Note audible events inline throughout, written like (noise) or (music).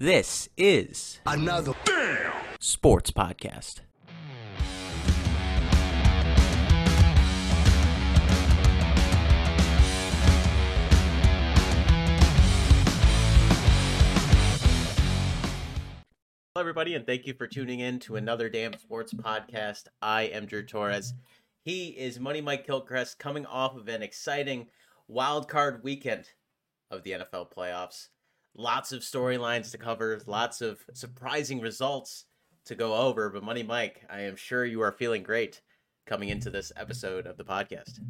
This is Another damn Sports Podcast. Hello, everybody, and thank you for tuning in to another Damn Sports Podcast. I am Drew Torres. He is Money Mike Kilcrest coming off of an exciting wild card weekend of the NFL playoffs. Lots of storylines to cover, lots of surprising results to go over. But Money Mike, I am sure you are feeling great coming into this episode of the podcast.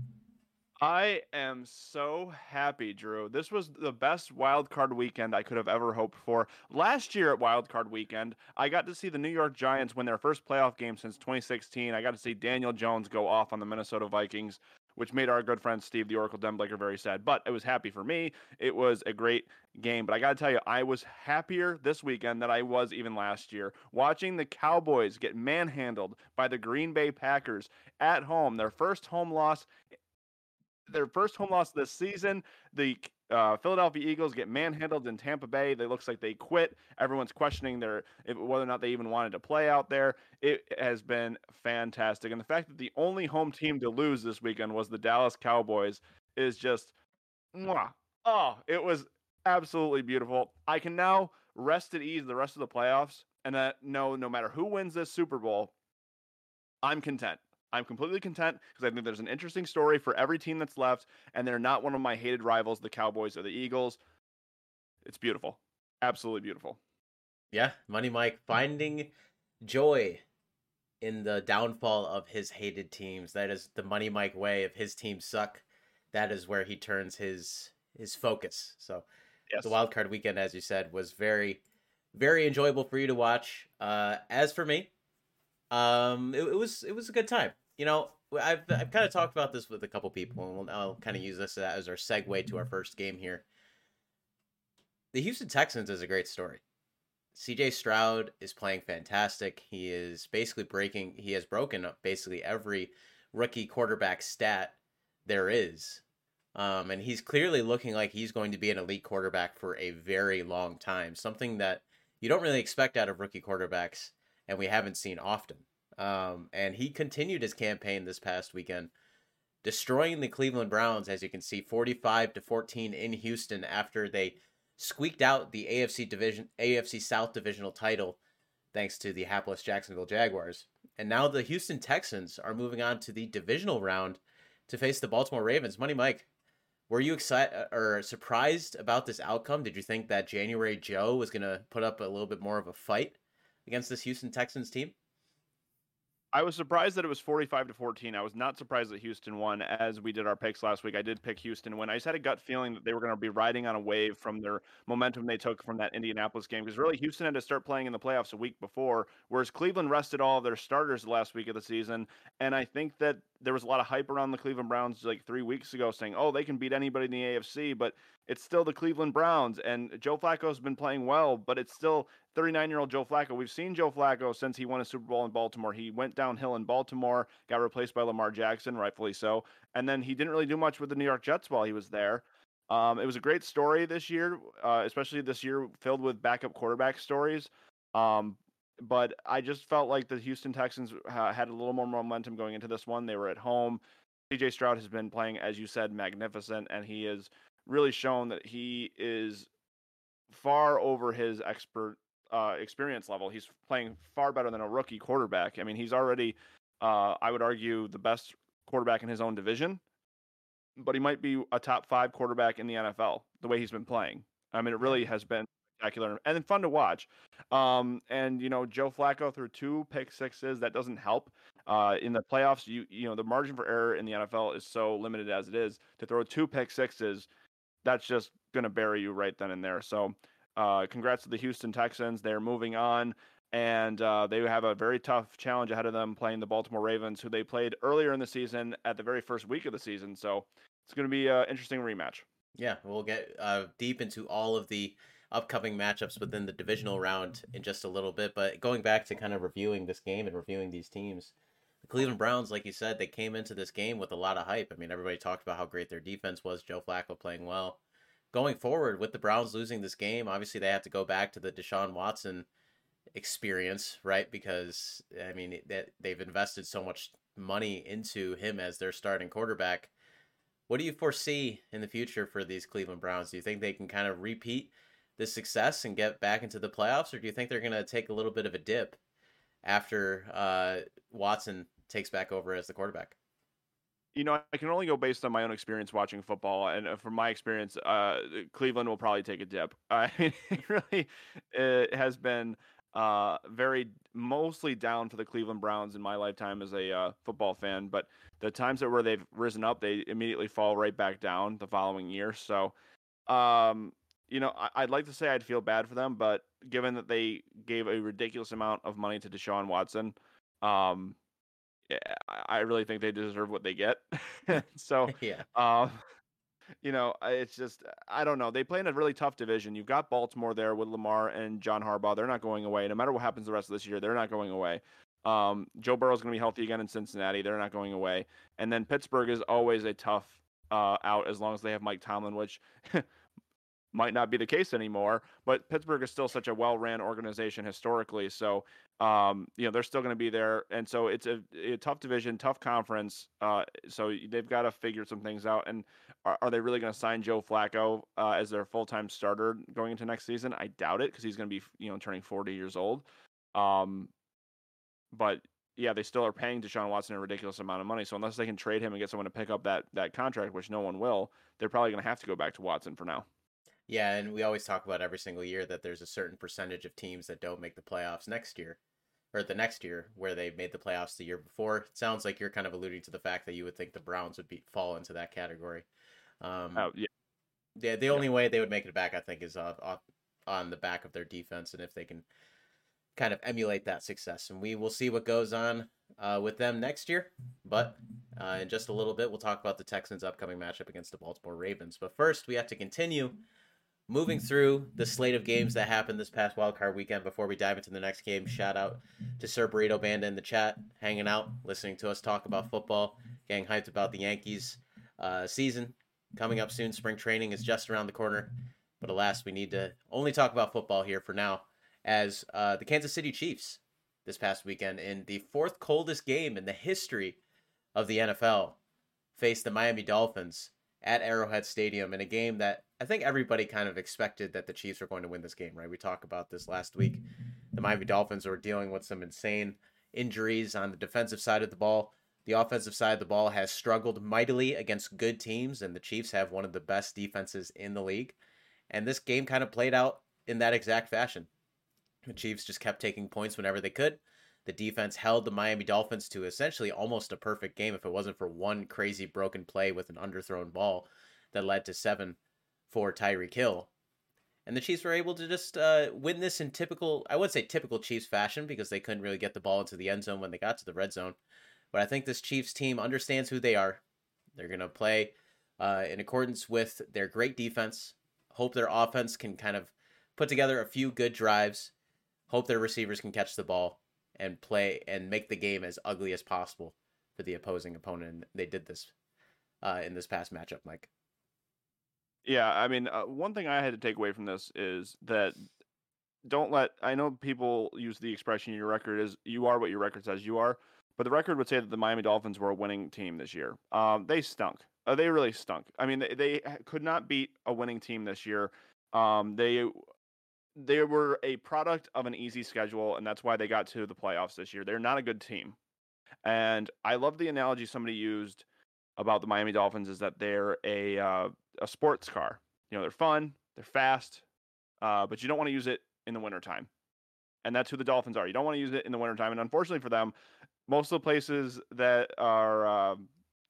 I am so happy, Drew. This was the best wild card weekend I could have ever hoped for. Last year at wild card weekend, I got to see the New York Giants win their first playoff game since 2016. I got to see Daniel Jones go off on the Minnesota Vikings, which made our good friend Steve the Oracle Denblaker very sad. But it was happy for me. It was a great game. But I got to tell you, I was happier this weekend than I was even last year. Watching the Cowboys get manhandled by the Green Bay Packers at home, their first home loss their first home loss this season. The uh, Philadelphia Eagles get manhandled in Tampa Bay. They looks like they quit. Everyone's questioning their whether or not they even wanted to play out there. It has been fantastic, and the fact that the only home team to lose this weekend was the Dallas Cowboys is just, mwah. oh, it was absolutely beautiful. I can now rest at ease the rest of the playoffs, and that no, no matter who wins this Super Bowl, I'm content. I'm completely content because I think there's an interesting story for every team that's left, and they're not one of my hated rivals, the Cowboys or the Eagles. It's beautiful. Absolutely beautiful. Yeah, Money Mike finding joy in the downfall of his hated teams. That is the Money Mike way. If his teams suck, that is where he turns his his focus. So Yes. the wild card weekend, as you said, was very, very enjoyable for you to watch. Uh, as for me, um, it, it was it was a good time. You know, I've I've kind of talked about this with a couple people, and we'll, I'll kind of use this as our segue to our first game here. The Houston Texans is a great story. CJ Stroud is playing fantastic. He is basically breaking. He has broken up basically every rookie quarterback stat there is. Um, and he's clearly looking like he's going to be an elite quarterback for a very long time. Something that you don't really expect out of rookie quarterbacks, and we haven't seen often. Um, and he continued his campaign this past weekend, destroying the Cleveland Browns, as you can see, 45 to 14 in Houston after they squeaked out the AFC division, AFC South divisional title, thanks to the hapless Jacksonville Jaguars. And now the Houston Texans are moving on to the divisional round to face the Baltimore Ravens. Money Mike, were you excited or surprised about this outcome? Did you think that January Joe was going to put up a little bit more of a fight against this Houston Texans team? I was surprised that it was 45 to 14. I was not surprised that Houston won as we did our picks last week. I did pick Houston win. I just had a gut feeling that they were going to be riding on a wave from their momentum they took from that Indianapolis game because really Houston had to start playing in the playoffs a week before, whereas Cleveland rested all of their starters the last week of the season. And I think that there was a lot of hype around the Cleveland Browns like three weeks ago saying, oh, they can beat anybody in the AFC, but it's still the Cleveland Browns. And Joe Flacco's been playing well, but it's still 39 year old Joe Flacco. We've seen Joe Flacco since he won a Super Bowl in Baltimore. He went downhill in Baltimore, got replaced by Lamar Jackson, rightfully so. And then he didn't really do much with the New York Jets while he was there. Um, it was a great story this year, uh, especially this year filled with backup quarterback stories. Um, but I just felt like the Houston Texans ha- had a little more momentum going into this one. They were at home. CJ Stroud has been playing, as you said, magnificent, and he has really shown that he is far over his expert uh, experience level. He's playing far better than a rookie quarterback. I mean, he's already, uh, I would argue, the best quarterback in his own division, but he might be a top five quarterback in the NFL the way he's been playing. I mean, it really has been spectacular and fun to watch. Um, and you know, Joe Flacco threw two pick sixes. That doesn't help. Uh, in the playoffs, you you know the margin for error in the NFL is so limited as it is. To throw two pick sixes, that's just going to bury you right then and there. So, uh, congrats to the Houston Texans. They're moving on, and uh, they have a very tough challenge ahead of them playing the Baltimore Ravens, who they played earlier in the season at the very first week of the season. So, it's going to be an interesting rematch. Yeah, we'll get uh, deep into all of the upcoming matchups within the divisional round in just a little bit. But going back to kind of reviewing this game and reviewing these teams, the Cleveland Browns, like you said, they came into this game with a lot of hype. I mean, everybody talked about how great their defense was, Joe Flacco playing well. Going forward with the Browns losing this game, obviously they have to go back to the Deshaun Watson experience, right? Because I mean that they've invested so much money into him as their starting quarterback. What do you foresee in the future for these Cleveland Browns? Do you think they can kind of repeat this success and get back into the playoffs, or do you think they're going to take a little bit of a dip after uh, Watson takes back over as the quarterback? You know, I can only go based on my own experience watching football, and uh, from my experience, uh, Cleveland will probably take a dip. (laughs) I mean, it really it has been uh, very mostly down for the Cleveland Browns in my lifetime as a uh, football fan. But the times that where they've risen up, they immediately fall right back down the following year. So, um, you know, I- would like to say I'd feel bad for them, but given that they gave a ridiculous amount of money to Deshaun Watson, um, I really think they deserve what they get. (laughs) (laughs) so, yeah. Um, you know, it's just I don't know. They play in a really tough division. You've got Baltimore there with Lamar and John Harbaugh. They're not going away. No matter what happens the rest of this year, they're not going away. Um, Joe Burrow's going to be healthy again in Cincinnati. They're not going away. And then Pittsburgh is always a tough uh, out as long as they have Mike Tomlin, which (laughs) might not be the case anymore. But Pittsburgh is still such a well-ran organization historically, so um, you know they're still going to be there. And so it's a, a tough division, tough conference. Uh, so they've got to figure some things out. And are, are they really going to sign Joe Flacco uh, as their full-time starter going into next season? I doubt it because he's going to be you know turning 40 years old. Um, but yeah, they still are paying Deshaun Watson a ridiculous amount of money. So unless they can trade him and get someone to pick up that that contract, which no one will, they're probably going to have to go back to Watson for now. Yeah, and we always talk about every single year that there's a certain percentage of teams that don't make the playoffs next year or the next year where they made the playoffs the year before. It sounds like you're kind of alluding to the fact that you would think the Browns would be fall into that category. Um, oh, yeah. Yeah, the only yeah. way they would make it back, I think, is off, off on the back of their defense, and if they can kind of emulate that success, and we will see what goes on uh, with them next year. But uh, in just a little bit, we'll talk about the Texans' upcoming matchup against the Baltimore Ravens. But first, we have to continue moving through the slate of games that happened this past wildcard weekend before we dive into the next game. Shout out to Sir Burrito Banda in the chat, hanging out, listening to us talk about football, getting hyped about the Yankees uh, season coming up soon. Spring training is just around the corner. But alas, we need to only talk about football here for now, as uh, the Kansas City Chiefs this past weekend in the fourth coldest game in the history of the NFL faced the Miami Dolphins at Arrowhead Stadium in a game that I think everybody kind of expected that the Chiefs were going to win this game, right? We talked about this last week. The Miami Dolphins were dealing with some insane injuries on the defensive side of the ball. The offensive side of the ball has struggled mightily against good teams, and the Chiefs have one of the best defenses in the league. And this game kind of played out in that exact fashion. The Chiefs just kept taking points whenever they could. The defense held the Miami Dolphins to essentially almost a perfect game if it wasn't for one crazy broken play with an underthrown ball that led to seven for Tyreek Hill. And the Chiefs were able to just uh, win this in typical, I would say typical Chiefs fashion because they couldn't really get the ball into the end zone when they got to the red zone. But I think this Chiefs team understands who they are. They're going to play uh, in accordance with their great defense. Hope their offense can kind of put together a few good drives. Hope their receivers can catch the ball and play and make the game as ugly as possible for the opposing opponent. And they did this uh, in this past matchup, Mike. Yeah, I mean, uh, one thing I had to take away from this is that don't let. I know people use the expression "your record is you are what your record says you are," but the record would say that the Miami Dolphins were a winning team this year. Um, they stunk. Uh, they really stunk. I mean, they, they, could not beat a winning team this year. Um, they they were a product of an easy schedule, and that's why they got to the playoffs this year. They're not a good team. And I love the analogy somebody used about the Miami Dolphins is that they're a uh, a sports car. You know, they're fun, they're fast, uh, but you don't want to use it in the wintertime. And that's who the Dolphins are. You don't want to use it in the wintertime. And unfortunately for them, most of the places that are uh,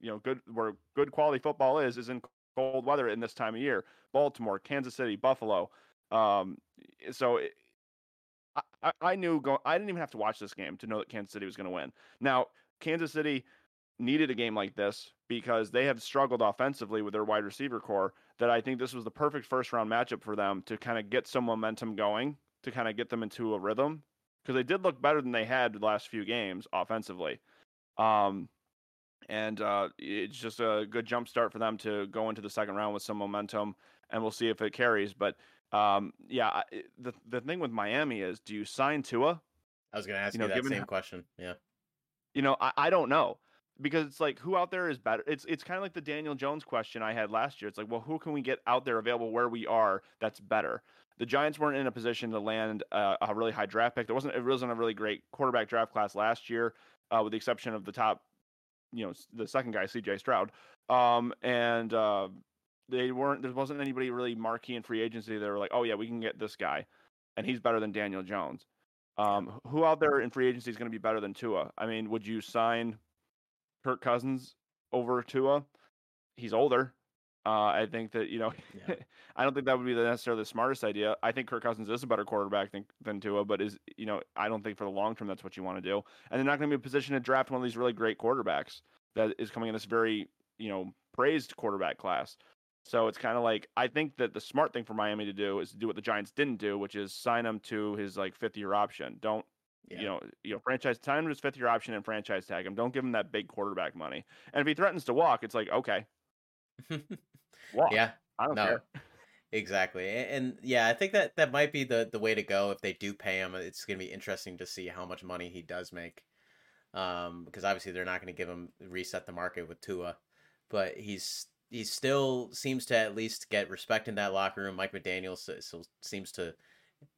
you know good where good quality football is is in cold weather in this time of year. Baltimore, Kansas City, Buffalo. Um, so it, I, I knew go, I didn't even have to watch this game to know that Kansas City was going to win. Now, Kansas City needed a game like this because they have struggled offensively with their wide receiver corps. That I think this was the perfect first round matchup for them to kind of get some momentum going, to kind of get them into a rhythm because they did look better than they had the last few games offensively. Um, and uh, it's just a good jump start for them to go into the second round with some momentum and we'll see if it carries. But um, yeah, the the thing with Miami is, do you sign Tua? I was going to ask you, know, you that same question. Yeah. You know, I, I don't know because it's like who out there is better. It's it's kind of like the Daniel Jones question I had last year. It's like, well, who can we get out there available where we are that's better? The Giants weren't in a position to land a, a really high draft pick. There wasn't it wasn't a really great quarterback draft class last year, uh, with the exception of the top, you know, the second guy, C.J. Stroud, um, and uh, they weren't. There wasn't anybody really marquee in free agency. They were like, oh yeah, we can get this guy, and he's better than Daniel Jones. Um, who out there in free agency is going to be better than Tua? I mean, would you sign Kirk Cousins over Tua? He's older. Uh, I think that you know, yeah. (laughs) I don't think that would be the necessarily the smartest idea. I think Kirk Cousins is a better quarterback than, than Tua, but is you know, I don't think for the long term that's what you want to do. And they're not going to be in a position to draft one of these really great quarterbacks that is coming in this very you know praised quarterback class. So it's kind of like I think that the smart thing for Miami to do is to do what the Giants didn't do, which is sign him to his like fifth year option. Don't yeah. you know you know franchise time to his fifth year option and franchise tag him. Don't give him that big quarterback money. And if he threatens to walk, it's like okay, (laughs) walk. Yeah, I don't no, care. Exactly, and, and, yeah, I think that that might be the the way to go if they do pay him. It's going to be interesting to see how much money he does make, um, because obviously they're not going to give him reset the market with Tua, but he's he still seems to at least get respect in that locker room. Mike McDaniel still seems to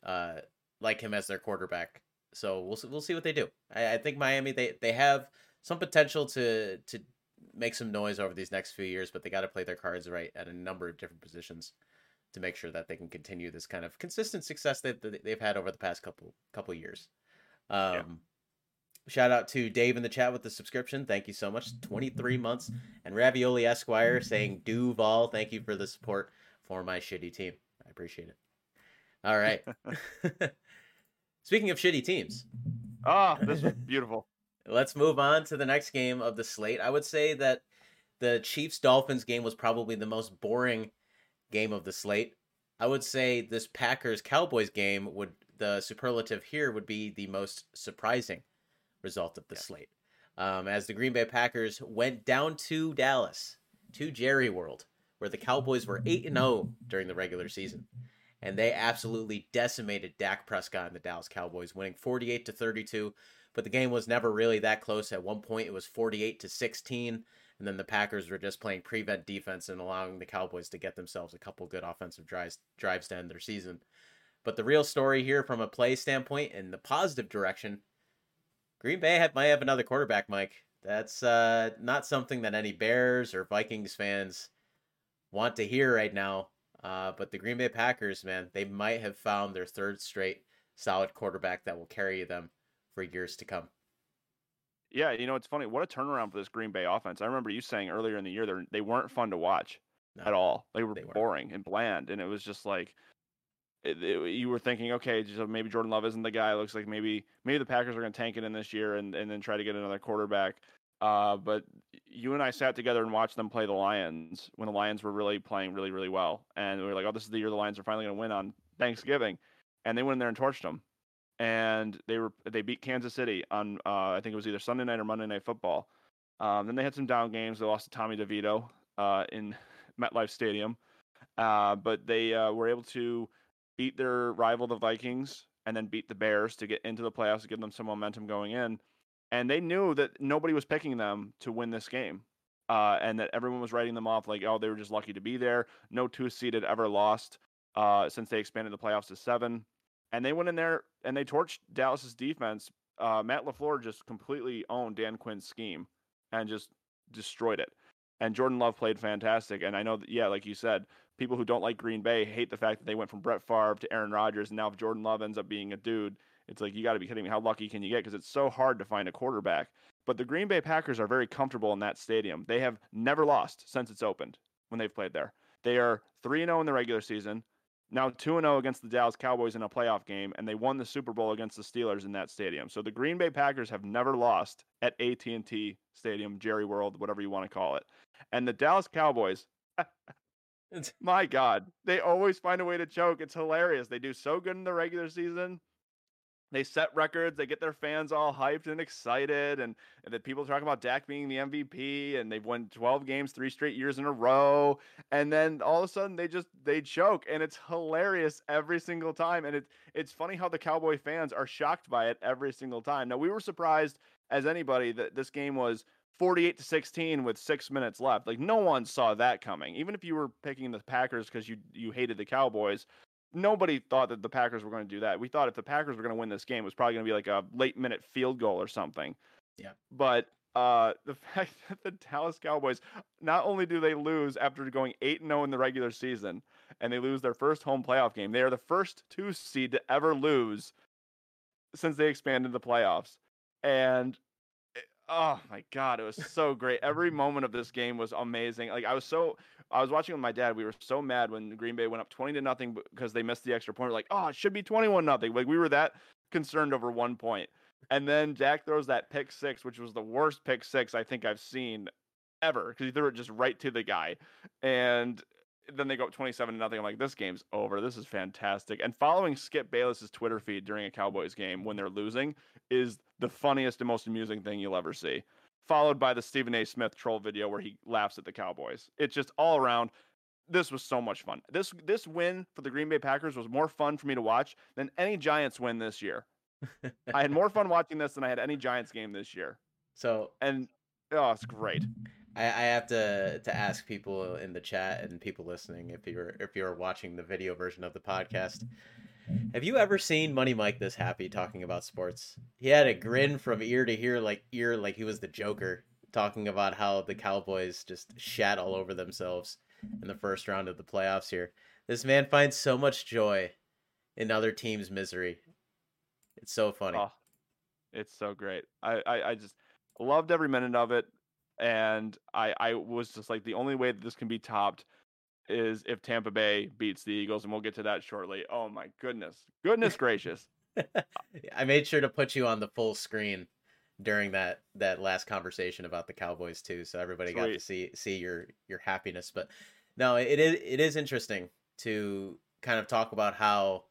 uh, like him as their quarterback. So we'll we'll see what they do. I, I think Miami they they have some potential to to make some noise over these next few years, but they got to play their cards right at a number of different positions to make sure that they can continue this kind of consistent success that they've had over the past couple couple years. Um, yeah. Shout out to Dave in the chat with the subscription. Thank you so much. 23 (laughs) months. And Ravioli Esquire saying, Duval, thank you for the support for my shitty team. I appreciate it. All right. (laughs) (laughs) Speaking of shitty teams. Oh, this is beautiful. Let's move on to the next game of the slate. I would say that the Chiefs Dolphins game was probably the most boring game of the slate. I would say this Packers Cowboys game would the superlative here would be the most surprising result of the yeah. slate. Um, as the Green Bay Packers went down to Dallas, to Jerry World, where the Cowboys were 8 and 0 during the regular season. And they absolutely decimated Dak Prescott and the Dallas Cowboys, winning 48 to 32. But the game was never really that close. At one point, it was 48 to 16. And then the Packers were just playing prevent defense and allowing the Cowboys to get themselves a couple good offensive drives, drives to end their season. But the real story here, from a play standpoint, in the positive direction, Green Bay have, might have another quarterback, Mike. That's uh, not something that any Bears or Vikings fans want to hear right now. Uh, but the Green Bay Packers, man, they might have found their third straight solid quarterback that will carry them for years to come. Yeah, you know it's funny. What a turnaround for this Green Bay offense. I remember you saying earlier in the year they they weren't fun to watch no, at all. They were they boring and bland, and it was just like you were thinking, okay, so maybe Jordan Love isn't the guy. It looks like maybe maybe the Packers are going to tank it in this year and, and then try to get another quarterback. Uh, but you and I sat together and watched them play the Lions when the Lions were really playing really really well, and we were like, oh, this is the year the Lions are finally going to win on Thanksgiving, and they went in there and torched them, and they were they beat Kansas City on uh, I think it was either Sunday night or Monday night football. Um, then they had some down games. They lost to Tommy DeVito uh, in (laughs) MetLife Stadium, uh, but they uh, were able to beat their rival, the Vikings, and then beat the Bears to get into the playoffs, to give them some momentum going in. And they knew that nobody was picking them to win this game. Uh, and that everyone was writing them off like, oh, they were just lucky to be there. No two seed had ever lost uh, since they expanded the playoffs to seven. And they went in there and they torched Dallas's defense. Uh, Matt LaFleur just completely owned Dan Quinn's scheme and just destroyed it. And Jordan Love played fantastic. And I know that, yeah, like you said, people who don't like Green Bay hate the fact that they went from Brett Favre to Aaron Rodgers, and now if Jordan Love ends up being a dude, it's like you got to be kidding me. How lucky can you get? Because it's so hard to find a quarterback. But the Green Bay Packers are very comfortable in that stadium. They have never lost since it's opened when they've played there. They are 3 and 0 in the regular season, now 2 0 against the Dallas Cowboys in a playoff game, and they won the Super Bowl against the Steelers in that stadium. So the Green Bay Packers have never lost at AT&T Stadium, Jerry World, whatever you want to call it. And the Dallas Cowboys (laughs) (laughs) My God, they always find a way to choke. It's hilarious. They do so good in the regular season, they set records, they get their fans all hyped and excited, and, and that people talking about Dak being the MVP, and they've won 12 games three straight years in a row, and then all of a sudden they just they choke, and it's hilarious every single time, and it's it's funny how the Cowboy fans are shocked by it every single time. Now we were surprised as anybody that this game was 48 to 16 with six minutes left. Like no one saw that coming. Even if you were picking the Packers because you you hated the Cowboys, nobody thought that the Packers were going to do that. We thought if the Packers were going to win this game, it was probably going to be like a late minute field goal or something. Yeah. But uh, the (laughs) fact that the Dallas Cowboys not only do they lose after going 8 0 in the regular season and they lose their first home playoff game, they are the first two seed to ever lose since they expanded the playoffs. And oh my god, it was so great. Every moment of this game was amazing. Like I was so I was watching with my dad. We were so mad when Green Bay went up 20 to nothing because they missed the extra point. We're like, oh, it should be 21 nothing. Like we were that concerned over one point. And then Dak throws that pick six, which was the worst pick six I think I've seen ever because he threw it just right to the guy. And then they go up 27 to nothing. I'm like, this game's over. This is fantastic. And following Skip Bayless's Twitter feed during a Cowboys game when they're losing is the funniest and most amusing thing you'll ever see followed by the Stephen A. Smith troll video where he laughs at the Cowboys. It's just all around. This was so much fun. This this win for the Green Bay Packers was more fun for me to watch than any Giants win this year. (laughs) I had more fun watching this than I had any Giants game this year. So and oh, it's great. I, I have to to ask people in the chat and people listening if you're if you're watching the video version of the podcast have you ever seen Money Mike this happy talking about sports? He had a grin from ear to ear, like ear, like he was the Joker, talking about how the Cowboys just shat all over themselves in the first round of the playoffs. Here, this man finds so much joy in other teams' misery. It's so funny. Oh, it's so great. I, I, I just loved every minute of it, and I, I was just like the only way that this can be topped is if Tampa Bay beats the Eagles, and we'll get to that shortly. Oh my goodness, goodness gracious! (laughs) I made sure to put you on the full screen during that that last conversation about the Cowboys too, so everybody Sweet. got to see see your your happiness. But no, it is it is interesting to kind of talk about how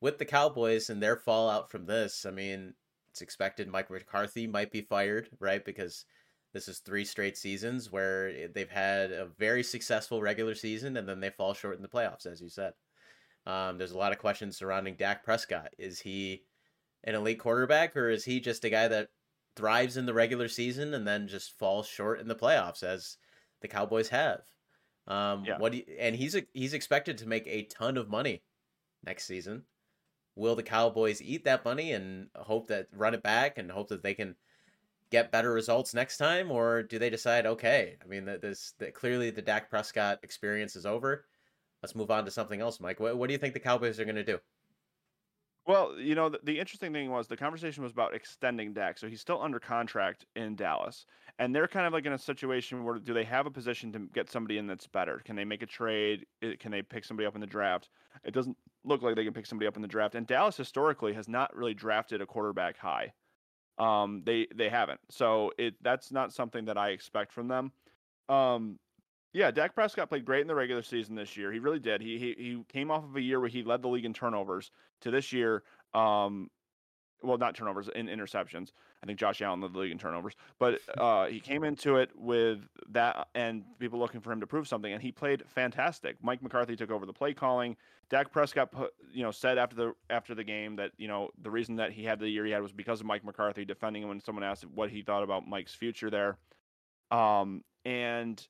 with the Cowboys and their fallout from this. I mean, it's expected Mike McCarthy might be fired, right? Because this is three straight seasons where they've had a very successful regular season and then they fall short in the playoffs, as you said. Um, there's a lot of questions surrounding Dak Prescott. Is he an elite quarterback or is he just a guy that thrives in the regular season and then just falls short in the playoffs, as the Cowboys have? Um, yeah. What you, and he's he's expected to make a ton of money next season. Will the Cowboys eat that money and hope that run it back and hope that they can get better results next time, or do they decide, okay, I mean, this that clearly the Dak Prescott experience is over. Let's move on to something else, Mike. What, what do you think the Cowboys are going to do? Well, you know, the, the, interesting thing was the conversation was about extending Dak. So he's still under contract in Dallas. And they're kind of like in a situation where do they have a position to get somebody in that's better? Can they make a trade? Can they pick somebody up in the draft? It doesn't look like they can pick somebody up in the draft. And Dallas historically has not really drafted a quarterback high. Um, they they haven't. So it that's not something that I expect from them. Um, yeah, Dak Prescott played great in the regular season this year. He really did. He he he came off of a year where he led the league in turnovers to this year. Um, well, not turnovers in interceptions. I think Josh Allen led the league in turnovers, but uh, he came into it with that and people looking for him to prove something, and he played fantastic. Mike McCarthy took over the play calling. Dak Prescott, put, you know, said after the after the game that you know the reason that he had the year he had was because of Mike McCarthy defending him when someone asked what he thought about Mike's future there. Um, and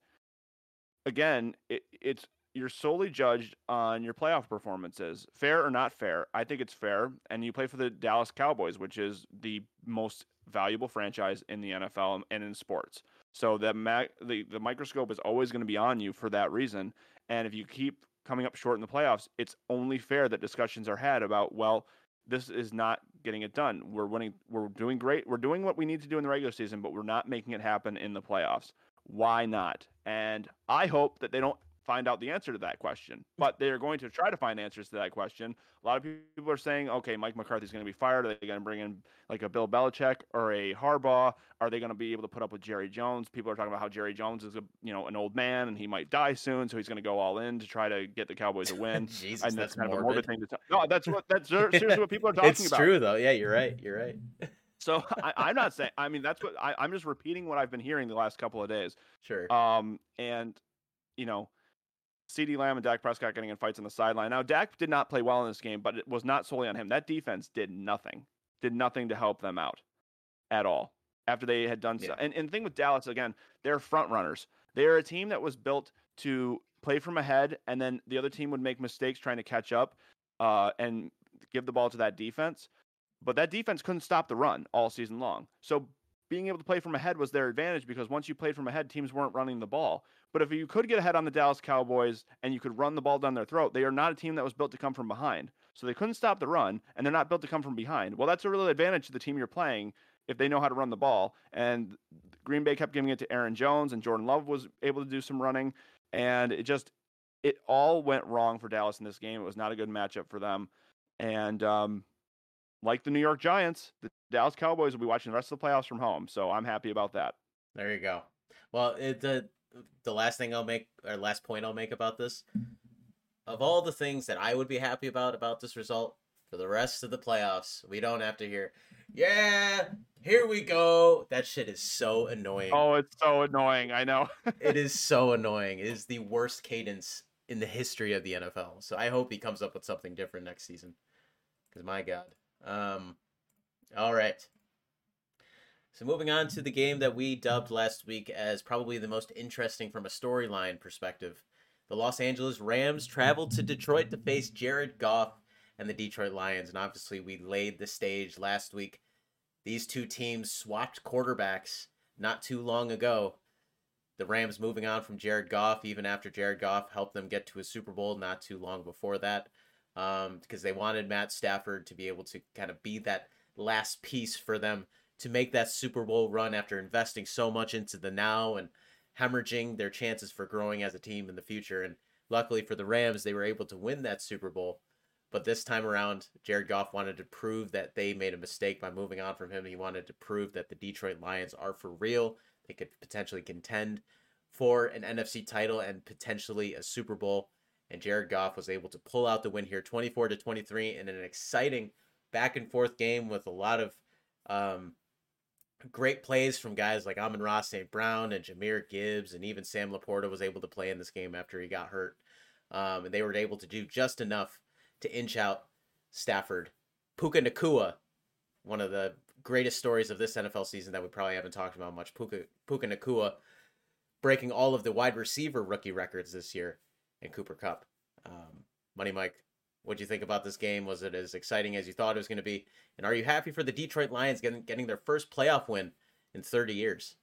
again, it, it's you're solely judged on your playoff performances, fair or not fair. I think it's fair, and you play for the Dallas Cowboys, which is the most valuable franchise in the NFL and in sports. So the the, the microscope is always going to be on you for that reason. And if you keep coming up short in the playoffs, it's only fair that discussions are had about, well, this is not getting it done. We're winning, we're doing great. We're doing what we need to do in the regular season, but we're not making it happen in the playoffs. Why not? And I hope that they don't find out the answer to that question. But they're going to try to find answers to that question. A lot of people are saying, okay, Mike McCarthy's going to be fired. Are they going to bring in like a Bill Belichick or a Harbaugh? Are they going to be able to put up with Jerry Jones? People are talking about how Jerry Jones is a you know an old man and he might die soon, so he's going to go all in to try to get the Cowboys a win. (laughs) Jesus, and that's kind morbid. of a morbid thing to talk. No, that's what that's (laughs) seriously what people are talking it's about. true though. Yeah, you're right. You're right. (laughs) So I, I'm not saying. I mean, that's what I, I'm just repeating what I've been hearing the last couple of days. Sure. Um, and you know, CeeDee Lamb and Dak Prescott getting in fights on the sideline. Now, Dak did not play well in this game, but it was not solely on him. That defense did nothing, did nothing to help them out at all after they had done so. And and the thing with Dallas again, they're front runners. They're a team that was built to play from ahead, and then the other team would make mistakes trying to catch up, uh, and give the ball to that defense. But that defense couldn't stop the run all season long. So being able to play from ahead was their advantage because once you played from ahead, teams weren't running the ball. But if you could get ahead on the Dallas Cowboys and you could run the ball down their throat, they are not a team that was built to come from behind. So they couldn't stop the run, and they're not built to come from behind. Well, that's a real advantage to the team you're playing if they know how to run the ball. And Green Bay kept giving it to Aaron Jones, and Jordan Love was able to do some running, and it just it all went wrong for Dallas in this game. It was not a good matchup for them, and um, like the New York Giants, the Dallas Cowboys will be watching the rest of the playoffs from home. So I'm happy about that. There you go. Well, it, the the last thing I'll make or last point I'll make about this, of all the things that I would be happy about about this result for the rest of the playoffs, we don't have to hear, yeah, here we go. That shit is so annoying. Oh, it's so annoying. I know. (laughs) it is so annoying. It is the worst cadence in the history of the NFL. So I hope he comes up with something different next season. Because my God. Um, all right. So moving on to the game that we dubbed last week as probably the most interesting from a storyline perspective. The Los Angeles Rams traveled to Detroit to face Jared Goff and the Detroit Lions. And obviously, we laid the stage last week. These two teams swapped quarterbacks not too long ago. The Rams moving on from Jared Goff, even after Jared Goff helped them get to a Super Bowl not too long before that, um, because they wanted Matt Stafford to be able to kind of be that last piece for them to make that Super Bowl run after investing so much into the now and hemorrhaging their chances for growing as a team in the future. And luckily for the Rams, they were able to win that Super Bowl. But this time around, Jared Goff wanted to prove that they made a mistake by moving on from him. He wanted to prove that the Detroit Lions are for real. They could potentially contend for an NFC title and potentially a Super Bowl. And Jared Goff was able to pull out the win here 24 to 23 in an exciting back and forth game with a lot of um, great plays from guys like Amon-Ra St. Brown and Jahmyr Gibbs, and even Sam LaPorta was able to play in this game after he got hurt. Um, and they were able to do just enough to inch out Stafford. Puka Nacua, one of the greatest stories of this NFL season that we probably haven't talked about much. Puka, Puka Nacua breaking all of the wide receiver rookie records this year in Cooper Kupp. Um, Money Mike, what do you think about this game? Was it as exciting as you thought it was going to be? And are you happy for the Detroit Lions getting getting their first playoff win in 30 years?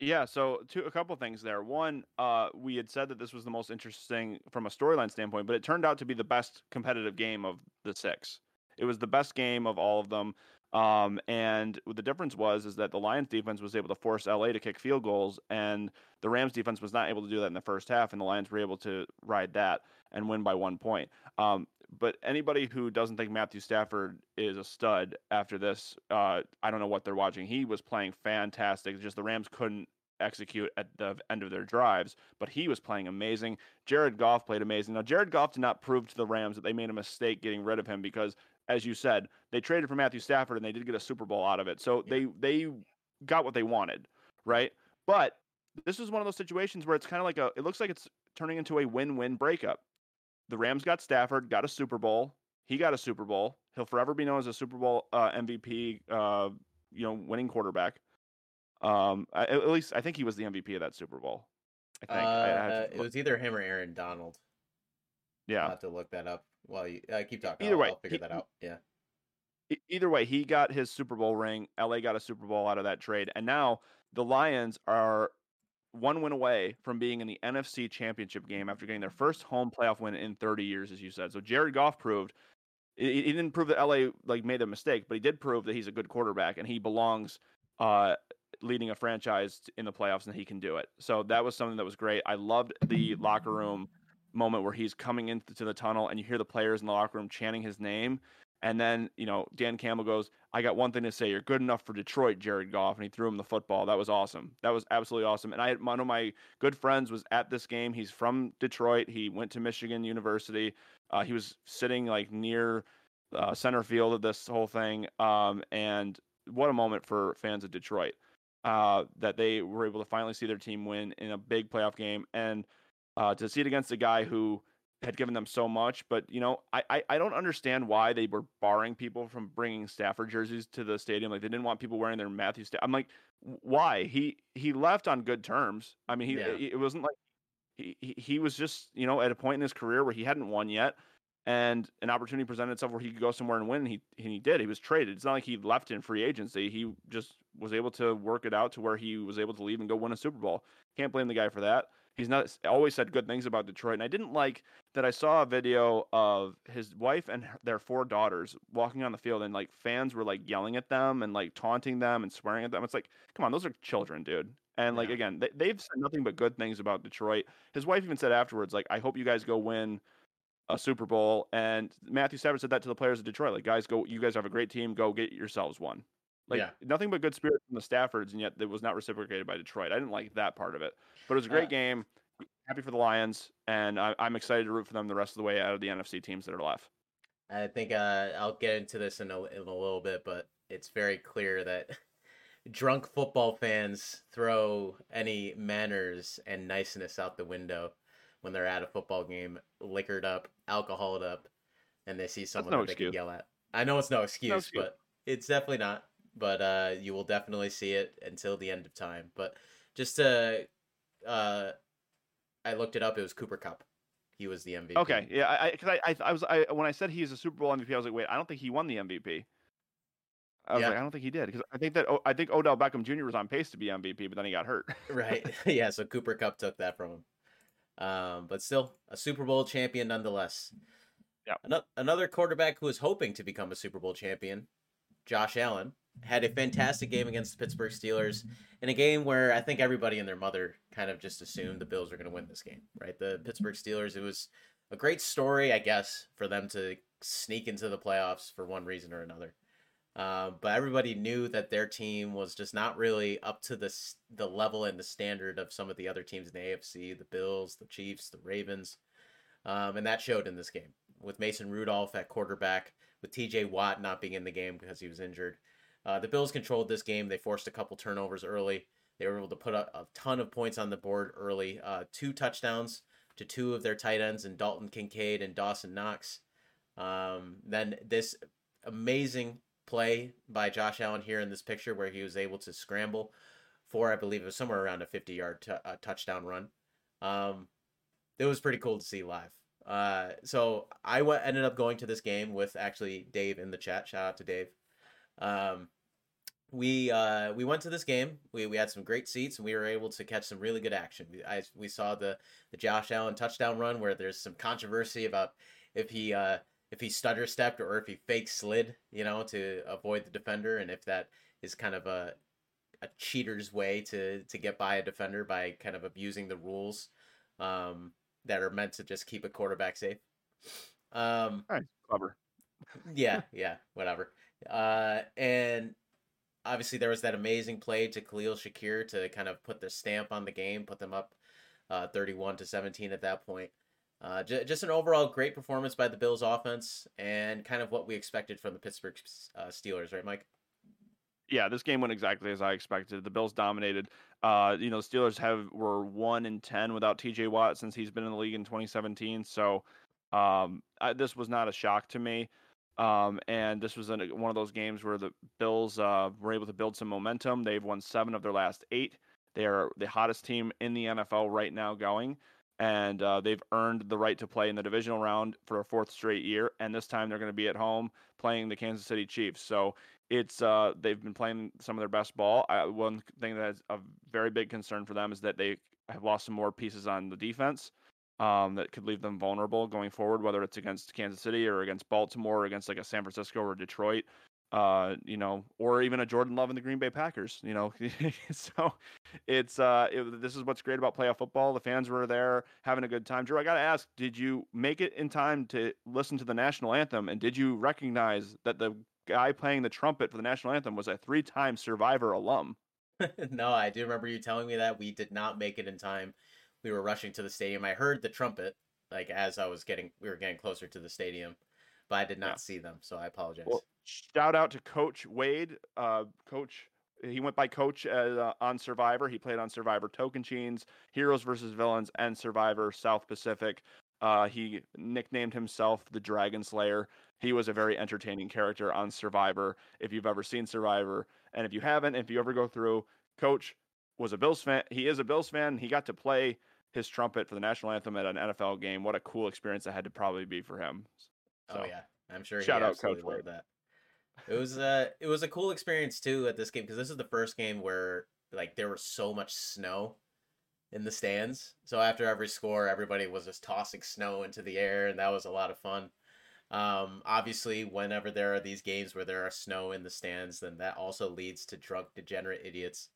Yeah, so two a couple things there. One, uh, we had said that this was the most interesting from a storyline standpoint, but it turned out to be the best competitive game of the six. It was the best game of all of them. Um, and the difference was is that the Lions defense was able to force LA to kick field goals, and the Rams defense was not able to do that in the first half, and the Lions were able to ride that and win by one point. Um, but anybody who doesn't think Matthew Stafford is a stud after this, uh, I don't know what they're watching. He was playing fantastic. Just the Rams couldn't execute at the end of their drives, but he was playing amazing. Jared Goff played amazing. Now, Jared Goff did not prove to the Rams that they made a mistake getting rid of him because, as you said, they traded for Matthew Stafford and they did get a Super Bowl out of it. So they they got what they wanted, right? But this is one of those situations where it's kind of like a. It looks like it's turning into a win-win breakup. The Rams got Stafford, got a Super Bowl. He got a Super Bowl. He'll forever be known as a Super Bowl uh, MVP, uh, you know, winning quarterback. Um, I, at least I think he was the MVP of that Super Bowl. I think I, I Uh, it was either him or Aaron Donald. Yeah, I'll have to look that up while you uh, keep talking. Either I'll, way, I'll figure he- that out. Yeah. Either way, he got his Super Bowl ring. LA got a Super Bowl out of that trade, and now the Lions are one win away from being in the NFC Championship game after getting their first home playoff win in 30 years, as you said. So Jared Goff proved he didn't prove that LA like made a mistake, but he did prove that he's a good quarterback and he belongs uh, leading a franchise in the playoffs and he can do it. So that was something that was great. I loved the locker room moment where he's coming into the tunnel and you hear the players in the locker room chanting his name. And then, you know, Dan Campbell goes, I got one thing to say. You're good enough for Detroit, Jared Goff. And he threw him the football. That was awesome. That was absolutely awesome. And I had one of my good friends was at this game. He's from Detroit. He went to Michigan University. Uh, he was sitting like near uh, center field of this whole thing. Um, and what a moment for fans of Detroit uh, that they were able to finally see their team win in a big playoff game and uh, to see it against a guy who had given them so much. But you know, I, I, I don't understand why they were barring people from bringing Stafford jerseys to the stadium. Like they didn't want people wearing their Matthew. Stafford. I'm like, why? He he left on good terms. I mean, he yeah. it wasn't like he he was just you know at a point in his career where he hadn't won yet and an opportunity presented itself where he could go somewhere and win. And he and he did. He was traded. It's not like he left in free agency. He just was able to work it out to where he was able to leave and go win a Super Bowl. Can't blame the guy for that. He's not always said good things about Detroit. And I didn't like that I saw a video of his wife and their four daughters walking on the field and like fans were like yelling at them and like taunting them and swearing at them. It's like, come on, those are children, dude. And like yeah. again, they, they've said nothing but good things about Detroit. His wife even said afterwards, like, I hope you guys go win a Super Bowl. And Matthew Stafford said that to the players of Detroit, like, guys, go, you guys have a great team, go get yourselves one. Like yeah. nothing but good spirit from the Staffords, and yet it was not reciprocated by Detroit. I didn't like that part of it, but it was a great game. Happy for the Lions, and I, am excited to root for them the rest of the way out of the NFC teams that are left. I think uh, I'll get into this in a, in a little bit, but it's very clear that (laughs) drunk football fans throw any manners and niceness out the window when they're at a football game, liquored up, alcoholed up, and they see someone no that they can yell at. I know it's no excuse, no excuse, but it's definitely not. But uh, you will definitely see it until the end of time. But just to, uh, I looked it up. It was Cooper Kupp. He was the MVP. Okay, yeah, because I, I, I, was, I when I said he's a Super Bowl MVP, I was like, wait, I don't think he won the MVP. I was yeah. like, I don't think he did because I think that I think Odell Beckham Jr. was on pace to be MVP, but then he got hurt. (laughs) right. (laughs) Yeah. So Cooper Kupp took that from him. Um, but still a Super Bowl champion nonetheless. Yeah. Another quarterback who was hoping to become a Super Bowl champion, Josh Allen, had a fantastic game against the Pittsburgh Steelers in a game where I think everybody and their mother kind of just assumed the Bills were going to win this game, right? The Pittsburgh Steelers, it was a great story, I guess, for them to sneak into the playoffs for one reason or another. Uh, but everybody knew that their team was just not really up to the the level and the standard of some of the other teams in the AFC, the Bills, the Chiefs, the Ravens, um, and that showed in this game with Mason Rudolph at quarterback, with T.J. Watt not being in the game because he was injured. Uh, the Bills controlled this game. They forced a couple turnovers early. They were able to put a, a ton of points on the board early. Uh, two touchdowns to two of their tight ends, and Dalton Kincaid and Dawson Knox. Um, then this amazing play by Josh Allen here in this picture where he was able to scramble for, I believe it was somewhere around a 50 yard t- uh, touchdown run. Um, it was pretty cool to see live. Uh, so I w- ended up going to this game with actually Dave in the chat. Shout out to Dave. Um, we uh, we went to this game. We, we had some great seats and we were able to catch some really good action. We, I, we saw the the Josh Allen touchdown run where there's some controversy about if he uh, if he stutter stepped or if he fake slid, you know, to avoid the defender, and if that is kind of a a cheater's way to to get by a defender by kind of abusing the rules um, that are meant to just keep a quarterback safe. Um, right, clever. yeah, yeah, whatever. Uh, and obviously there was that amazing play to Khalil Shakir to kind of put the stamp on the game, put them up uh, 31 to 17 at that point. Uh, j- just an overall great performance by the Bills offense and kind of what we expected from the Pittsburgh uh, Steelers, right, Mike? Yeah, this game went exactly as I expected. The Bills dominated. Uh, you know, the Steelers have were one in ten without T.J. Watt since he's been in the league in 2017. So um, I, this was not a shock to me. Um, and this was an, one of those games where the Bills uh, were able to build some momentum. They've won seven of their last eight. They are the hottest team in the NFL right now going and uh, they've earned the right to play in the divisional round for a fourth straight year. And this time they're going to be at home playing the Kansas City Chiefs. So it's uh, they've been playing some of their best ball. I, one thing that's a very big concern for them is that they have lost some more pieces on the defense. Um, that could leave them vulnerable going forward, whether it's against Kansas City or against Baltimore, or against like a San Francisco or Detroit, uh, you know, or even a Jordan Love and the Green Bay Packers, you know. (laughs) so it's uh, it, this is what's great about playoff football. The fans were there having a good time. Drew, I got to ask, did you make it in time to listen to the national anthem, and did you recognize that the guy playing the trumpet for the national anthem was a three-time Survivor alum? (laughs) no, I do remember you telling me that we did not make it in time we were rushing to the stadium. I heard the trumpet like as I was getting we were getting closer to the stadium, but I did not yeah. see them, so I apologize. Well, shout out to Coach Wade, uh, Coach. He went by Coach uh, on Survivor. He played on Survivor Tocantins, Heroes versus Villains, and Survivor South Pacific. Uh, he nicknamed himself the Dragon Slayer. He was a very entertaining character on Survivor. If you've ever seen Survivor, and if you haven't, if you ever go through, Coach was a Bills fan. He is a Bills fan. He got to play his trumpet for the national anthem at an NFL game. What a cool experience that had to probably be for him. Oh, so, oh yeah, I'm sure. Shout out Coach Wade. That. It was uh it was a cool experience too at this game because this is the first game where like there was so much snow in the stands. So after every score, everybody was just tossing snow into the air, and that was a lot of fun. Um, obviously, whenever there are these games where there are snow in the stands, then that also leads to drunk, degenerate idiots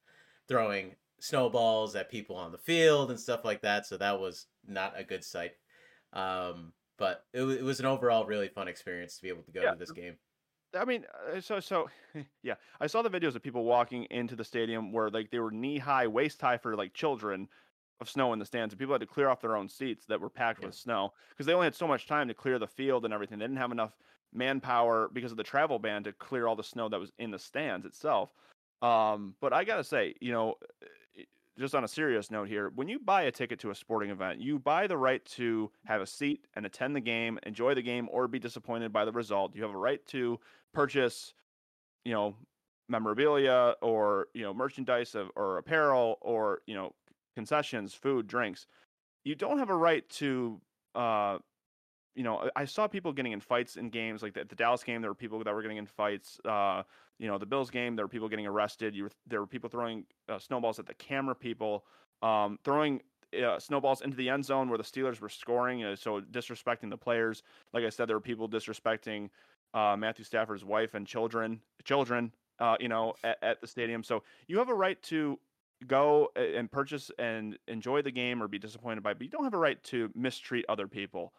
throwing snowballs at people on the field and stuff like that. So that was not a good sight. Um, but it, it was an overall really fun experience to be able to go yeah. to this game. I mean, uh, so so (laughs) yeah, I saw the videos of people walking into the stadium where like they were knee high, waist high for like children of snow in the stands, and people had to clear off their own seats that were packed yeah. with snow because they only had so much time to clear the field and everything. They didn't have enough manpower because of the travel ban to clear all the snow that was in the stands itself. Um, but I gotta say, you know, just on a serious note here, when you buy a ticket to a sporting event, you buy the right to have a seat and attend the game, enjoy the game, or be disappointed by the result. You have a right to purchase, you know, memorabilia or you know merchandise of, or apparel or you know concessions, food, drinks. You don't have a right to uh, you know, I saw people getting in fights in games like the, the Dallas game. There were people that were getting in fights. Uh, you know, the Bills game. There were people getting arrested. You were, there were people throwing uh, snowballs at the camera people, um, throwing uh, snowballs into the end zone where the Steelers were scoring. Uh, so disrespecting the players. Like I said, there were people disrespecting uh, Matthew Stafford's wife and children. Children, uh, you know, at, at the stadium. So you have a right to go and purchase and enjoy the game or be disappointed by, it, but you don't have a right to mistreat other people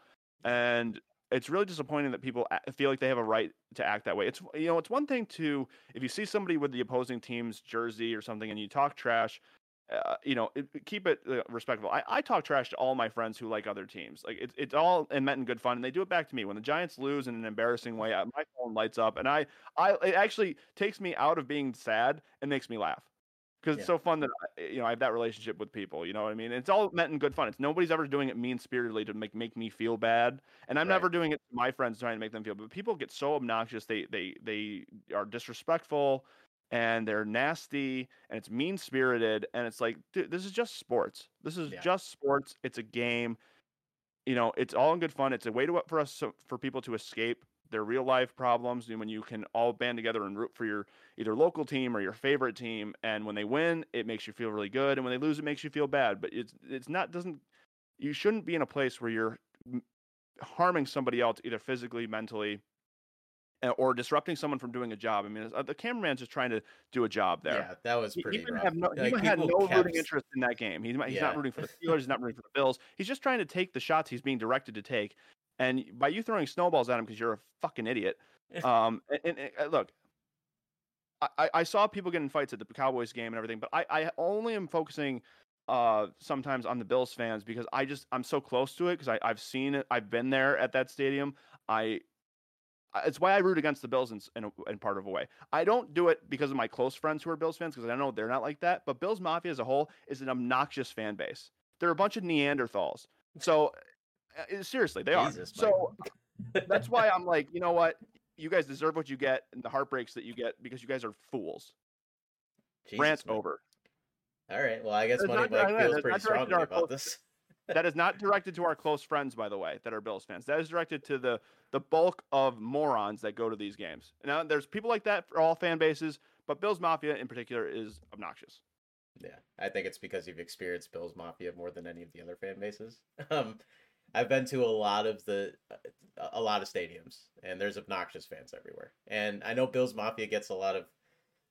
and it's really disappointing that people feel like they have a right to act that way. It's you know, it's one thing to if you see somebody with the opposing team's jersey or something and you talk trash, uh, you know, it, keep it uh, respectful. I, I talk trash to all my friends who like other teams. Like it's it's all meant in good fun, and they do it back to me when the Giants lose in an embarrassing way. My phone lights up, and I I it actually takes me out of being sad and makes me laugh because yeah. it's so fun that you know I have that relationship with people. You know what I mean? It's all meant in good fun. It's nobody's ever doing it mean spiritedly to make make me feel bad, and I'm right. never doing it to my friends trying to make them feel. But people get so obnoxious. They they they are disrespectful, and they're nasty, and it's mean spirited, and it's like, dude, this is just sports. This is yeah. just sports. It's a game. You know, it's all in good fun. It's a way to for us for people to escape their real life problems and when you can all band together and root for your either local team or your favorite team and when they win it makes you feel really good and when they lose it makes you feel bad but it's it's not doesn't you shouldn't be in a place where you're harming somebody else either physically mentally or disrupting someone from doing a job. I mean, uh, the cameraman's just trying to do a job there. Yeah, that was pretty. He, he have no, like, he had no kept... rooting interest in that game. He's, he's yeah. not rooting for the (laughs) Steelers. he's not rooting for the Bills. He's just trying to take the shots he's being directed to take. And by you throwing snowballs at him because you're a fucking idiot. (laughs) um, and, and, and, uh, look, I, I saw people getting fights at the Cowboys game and everything, but I, I only am focusing uh, sometimes on the Bills fans because I just I'm so close to it because I've seen it. I've been there at that stadium. I it's why I root against the Bills in, in, in, part of a way. I don't do it because of my close friends who are Bills fans because I know they're not like that. But Bills Mafia as a whole is an obnoxious fan base. They're a bunch of Neanderthals. (laughs) So seriously, they Jesus, are. So (laughs) that's why I'm like, you know what? You guys deserve what you get and the heartbreaks that you get because you guys are fools. Jesus, Rant man. over. All right. Well, I guess Money Mike feels pretty strongly about close, this. (laughs) (laughs) that is not directed to our close friends, by the way, that are Bills fans. That is directed to the the bulk of morons that go to these games. Now, there's people like that for all fan bases, but Bills Mafia in particular is obnoxious. Yeah, I think it's because you've experienced Bills Mafia more than any of the other fan bases. Um, I've been to a lot of the a lot of stadiums, and there's obnoxious fans everywhere. And I know Bills Mafia gets a lot of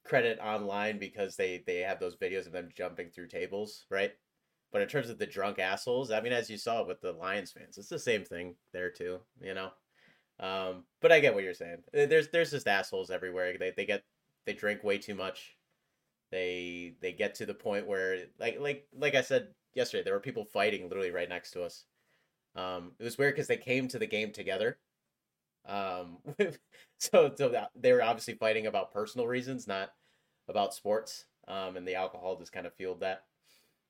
credit online because they they have those videos of them jumping through tables, right? But in terms of the drunk assholes, I mean, as you saw with the Lions fans, it's the same thing there too, you know. Um, but I get what you're saying. Uh, there's there's just assholes everywhere. They they get they drink way too much. They they get to the point where like like like I said yesterday, there were people fighting literally right next to us. Um, it was weird because they came to the game together. Um, (laughs) so so they were obviously fighting about personal reasons, not about sports. Um, and the alcohol just kind of fueled that.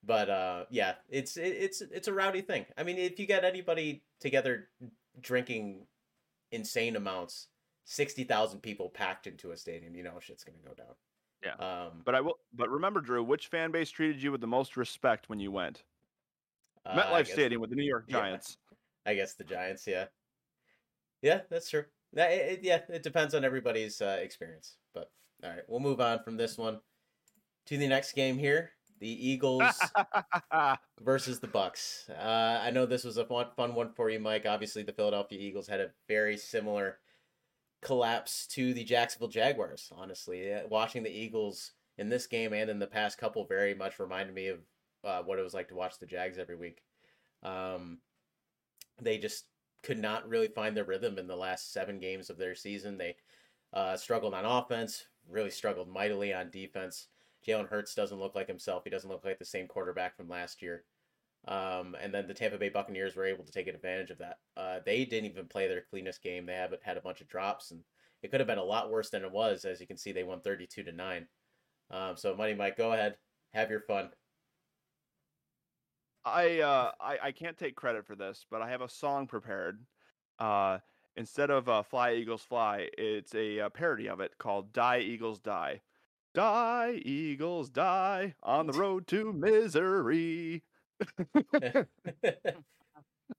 But uh, yeah, it's it, it's it's a rowdy thing. I mean, if you get anybody together drinking insane amounts, sixty thousand people packed into a stadium, you know shit's gonna go down. Yeah. Um, but I will. But remember, Drew, which fan base treated you with the most respect when you went? Uh, MetLife guess, Stadium with the New York Giants. Yeah, I guess the Giants. Yeah. Yeah, that's true. That, it, yeah, it depends on everybody's uh, experience. But all right, we'll move on from this one to the next game here. The Eagles (laughs) versus the Bucks. Uh, I know this was a fun, fun one for you, Mike. Obviously, the Philadelphia Eagles had a very similar collapse to the Jacksonville Jaguars. Honestly, watching the Eagles in this game and in the past couple very much reminded me of uh, what it was like to watch the Jags every week. Um, they just could not really find their rhythm in the last seven games of their season. They uh, struggled on offense, really struggled mightily on defense. Jalen Hurts doesn't look like himself. He doesn't look like the same quarterback from last year. Um, and then the Tampa Bay Buccaneers were able to take advantage of that. Uh, they didn't even play their cleanest game. They have had a bunch of drops, and it could have been a lot worse than it was. As you can see, they won thirty-two to nine. Um, so, Money Mike, go ahead, have your fun. I, uh, I I can't take credit for this, but I have a song prepared. Uh, instead of uh, "Fly Eagles Fly," it's a, a uh, parody of it called "Die Eagles Die." Die, Eagles, die on the road to misery. (laughs) (laughs)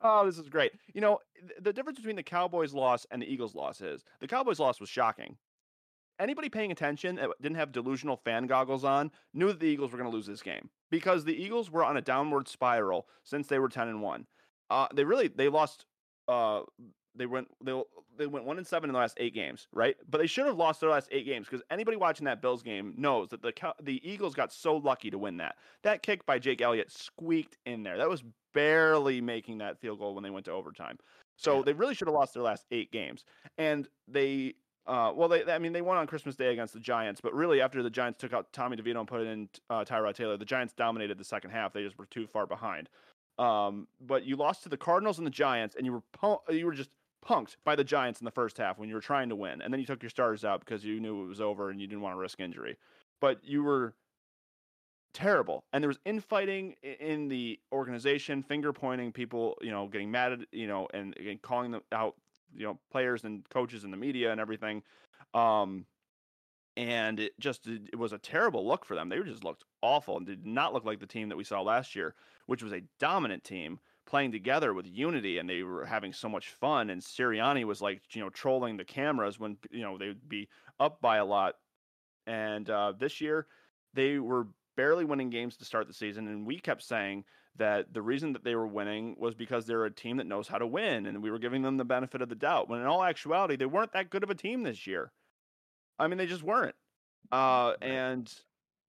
oh, this is great. You know, the difference between the Cowboys' loss and the Eagles' loss is the Cowboys' loss was shocking. Anybody paying attention that didn't have delusional fan goggles on knew that the Eagles were going to lose this game because the Eagles were on a downward spiral since they were 10 and 1. Uh, they really they lost uh, they went they they went one and seven in the last eight games, right? But they should have lost their last eight games because anybody watching that Bills game knows that the the Eagles got so lucky to win that. That kick by Jake Elliott squeaked in there. That was barely making that field goal when they went to overtime. So yeah. they really should have lost their last eight games, and they. Uh, well, they, I mean, they won on Christmas Day against the Giants, but really, after the Giants took out Tommy DeVito and put in uh, Tyrod Taylor, the Giants dominated the second half. They just were too far behind. Um, but you lost to the Cardinals and the Giants, and you were you were just punked by the Giants in the first half when you were trying to win, and then you took your starters out because you knew it was over and you didn't want to risk injury. But you were terrible, and there was infighting in the organization, finger pointing, people, you know, getting mad at, you know, and, and calling them out, you know, players and coaches and the media and everything. Um, and it just it was a terrible look for them. They just looked awful and did not look like the team that we saw last year, which was a dominant team playing together with unity and they were having so much fun and Sirianni was like you know trolling the cameras when you know they would be up by a lot and uh, this year they were barely winning games to start the season and we kept saying that the reason that they were winning was because they're a team that knows how to win and we were giving them the benefit of the doubt when in all actuality they weren't that good of a team this year i mean they just weren't uh, and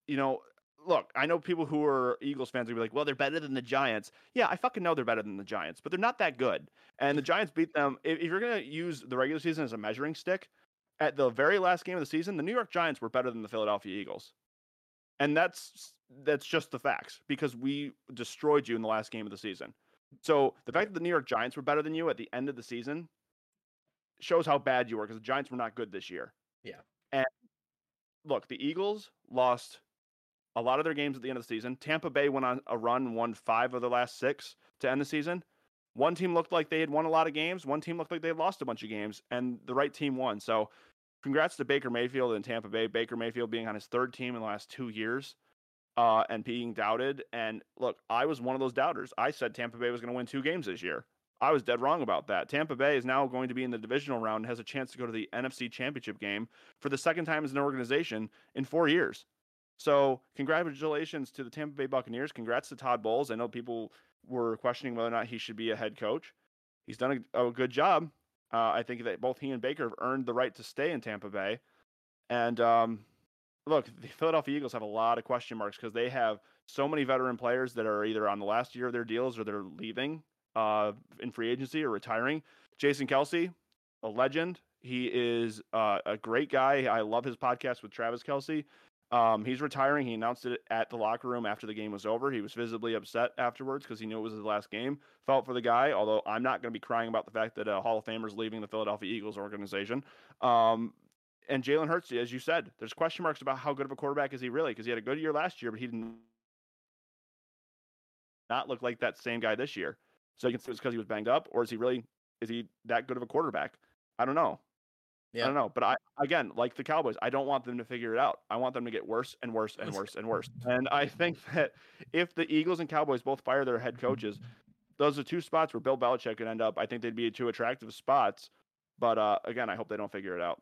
you know look, I know people who are Eagles fans are be like, well, they're better than the Giants. Yeah, I fucking know they're better than the Giants, but they're not that good. And the Giants beat them. If, if you're going to use the regular season as a measuring stick, at the very last game of the season, the New York Giants were better than the Philadelphia Eagles. And that's that's just the facts because we destroyed you in the last game of the season. So the fact that the New York Giants were better than you at the end of the season shows how bad you were because the Giants were not good this year. Yeah. And look, the Eagles lost a lot of their games at the end of the season. Tampa Bay went on a run, won five of the last six to end the season. One team looked like they had won a lot of games. One team looked like they had lost a bunch of games, and the right team won. So, congrats to Baker Mayfield and Tampa Bay. Baker Mayfield being on his third team in the last two years uh, and being doubted. And look, I was one of those doubters. I said Tampa Bay was going to win two games this year. I was dead wrong about that. Tampa Bay is now going to be in the divisional round and has a chance to go to the NFC Championship game for the second time as an organization in four years. So, congratulations to the Tampa Bay Buccaneers. Congrats to Todd Bowles. I know people were questioning whether or not he should be a head coach. He's done a, a good job. Uh, I think that both he and Baker have earned the right to stay in Tampa Bay. And um, look, the Philadelphia Eagles have a lot of question marks because they have so many veteran players that are either on the last year of their deals or they're leaving uh, in free agency or retiring. Jason Kelce, a legend. He is uh, a great guy. I love his podcast with Travis Kelce. Um, he's retiring. He announced it at the locker room after the game was over. He was visibly upset afterwards because he knew it was his last game. Felt for the guy, although I'm not going to be crying about the fact that a Hall of Famer is leaving the Philadelphia Eagles organization. Um, and Jalen Hurts, as you said, there's question marks about how good of a quarterback is he really because he had a good year last year, but he did not not look like that same guy this year. So you can say it's because he was banged up, or is he really is he that good of a quarterback? I don't know. Yeah. I don't know, but I again, like the Cowboys, I don't want them to figure it out. I want them to get worse and worse and worse and worse. And I think (laughs) that if the Eagles and Cowboys both fire their head coaches, those are two spots where Bill Belichick could end up. I think they'd be two attractive spots. But uh, again, I hope they don't figure it out.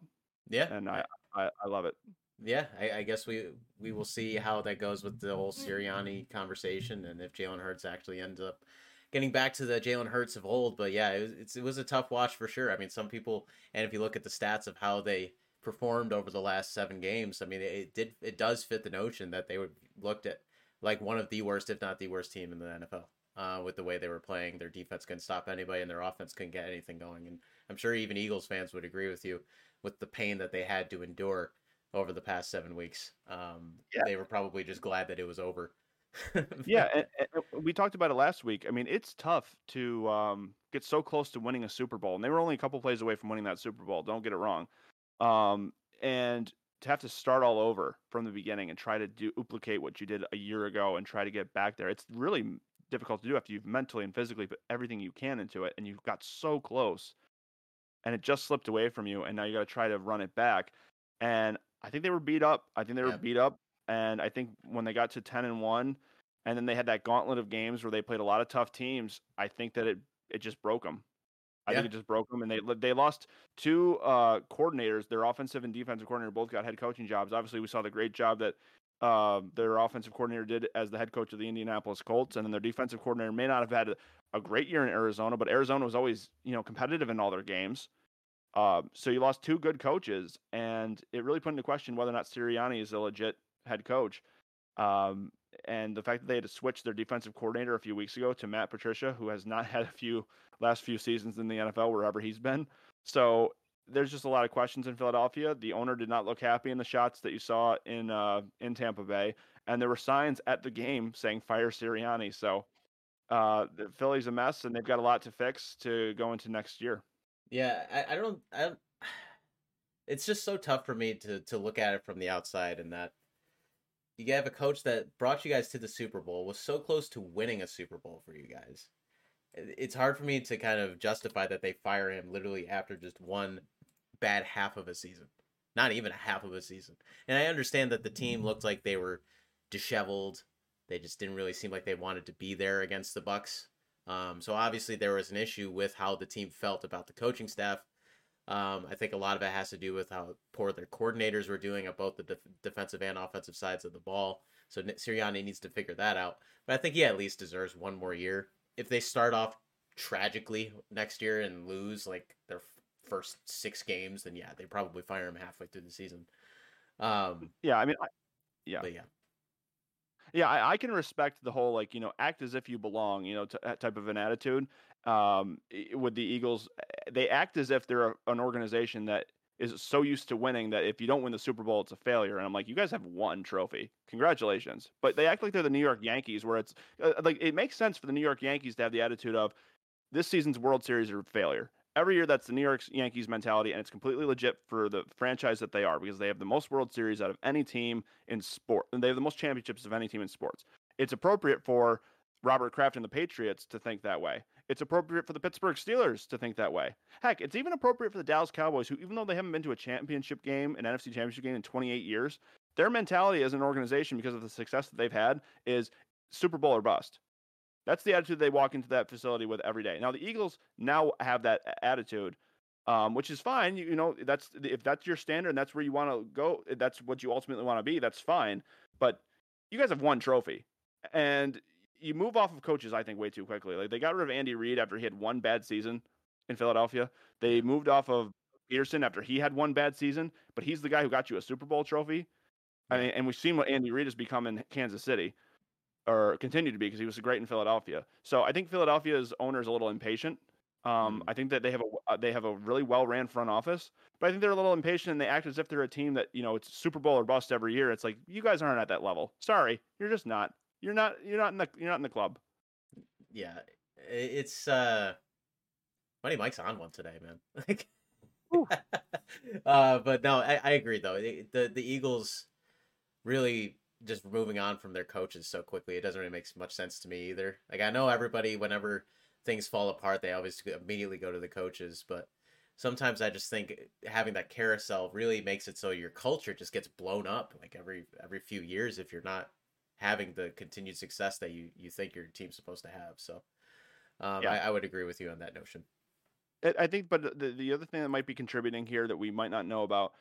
Yeah, and I I, I love it. Yeah, I, I, guess we we will see how that goes with the whole (laughs) Sirianni conversation, and if Jalen Hurts actually ends up getting back to the Jalen Hurts of old. But yeah, it was, it was a tough watch for sure. I mean, some people, and if you look at the stats of how they performed over the last seven games, I mean, it did it does fit the notion that they would looked at like one of the worst, if not the worst team in the NFL. Uh, with the way they were playing, their defense couldn't stop anybody, and their offense couldn't get anything going. And I'm sure even Eagles fans would agree with you with the pain that they had to endure over the past seven weeks. Um, yeah. They were probably just glad that it was over (laughs) yeah, and, and we talked about it last week. I mean, it's tough to um, get so close to winning a Super Bowl, and they were only a couple plays away from winning that Super Bowl. Don't get it wrong. Um, and to have to start all over from the beginning and try to do, duplicate what you did a year ago and try to get back there, it's really difficult to do after you've mentally and physically put everything you can into it, and you got so close, and it just slipped away from you, and now you got to try to run it back. And I think they were beat up. I think they were yeah. beat up and I think when they got to 10 and 1 and then they had that gauntlet of games where they played a lot of tough teams, I think that it it just broke them. I yeah. think it just broke them, and they they lost two uh, coordinators. Their offensive and defensive coordinator both got head coaching jobs. Obviously, we saw the great job that uh, their offensive coordinator did as the head coach of the Indianapolis Colts, and then their defensive coordinator may not have had a, a great year in Arizona, but Arizona was always you know competitive in all their games. Uh, so you lost two good coaches, and it really put into question whether or not Sirianni is a legit head coach. Um, and the fact that they had to switch their defensive coordinator a few weeks ago to Matt Patricia, who has not (laughs) had a few last few seasons in the NFL wherever he's been. So there's just a lot of questions in Philadelphia. The owner did not look happy in the shots that you saw in uh, in Tampa Bay, and there were signs at the game saying "Fire Sirianni." So uh, the Philly's a mess, and they've got a lot to fix to go into next year. Yeah, I, I don't. I, it's just so tough for me to to look at it from the outside, and that you have a coach that brought you guys to the Super Bowl, was so close to winning a Super Bowl for you guys. It's hard for me to kind of justify that they fire him literally after just one bad half of a season. Not even a half of a season. And I understand that the team looked like they were disheveled. They just didn't really seem like they wanted to be there against the Bucks. Um, so obviously there was an issue with how the team felt about the coaching staff um, I think a lot of it has to do with how poor their coordinators were doing at both the def- defensive and offensive sides of the ball. So Sirianni needs to figure that out. But I think he at least deserves one more year. If they start off tragically next year and lose like their first six games, then yeah, they probably fire him halfway through the season. Um, yeah, I mean, I, yeah, but yeah. Yeah, I, I, can respect the whole like you know act as if you belong, you know, t- type of an attitude um, with the Eagles. Eh, they act as if they're a, an organization that is so used to winning that if you don't win the Super Bowl, it's a failure. And I'm like, you guys have one trophy. Congratulations. But they act like they're the New York Yankees, where it's uh, like it makes sense for the New York Yankees to have the attitude of this season's World Series are a failure. Every year, that's the New York Yankees mentality, and it's completely legit for the franchise that they are because they have the most World Series out of any team in sport, and they have the most championships of any team in sports. It's appropriate for Robert Kraft and the Patriots to think that way. It's appropriate for the Pittsburgh Steelers to think that way. Heck, it's even appropriate for the Dallas Cowboys, who, even though they haven't been to a championship game, an NFC championship game in 28 years, their mentality as an organization, because of the success that they've had, is Super Bowl or bust. That's the attitude they walk into that facility with every day. Now, the Eagles now have that attitude, um, which is fine. You, you know, that's if that's your standard and that's where you want to go, that's what you ultimately want to be. That's fine. But you guys have one trophy, and you move off of coaches, I think, way too quickly. Like they got rid of Andy Reid after he had one bad season in Philadelphia. They moved off of Pederson after he had one bad season, but he's the guy who got you a Super Bowl trophy. I mean, and we've seen what Andy Reid has become in Kansas City, or continued to be because he was great in Philadelphia. So I think Philadelphia's owner is a little impatient. Um, I think that they have a uh, they have a really well ran front office, but I think they're a little impatient and they act as if they're a team that you know it's Super Bowl or bust every year. It's like you guys aren't at that level. Sorry, you're just not. You're not. You're not in the. You're not in the club. Yeah, it's uh, funny. Mike's on one today, man. (laughs) Like, (laughs) uh, but no, I, I agree though. The the Eagles really just moving on from their coaches so quickly. It doesn't really make much sense to me either. Like I know everybody, whenever things fall apart, they always immediately go to the coaches, but sometimes I just think having that carousel really makes it so your culture just gets blown up like every every few years if you're not having the continued success that you you think your team's supposed to have. So um, yeah. I, I would agree with you on that notion. I think, but the, the other thing that might be contributing here that we might not know about,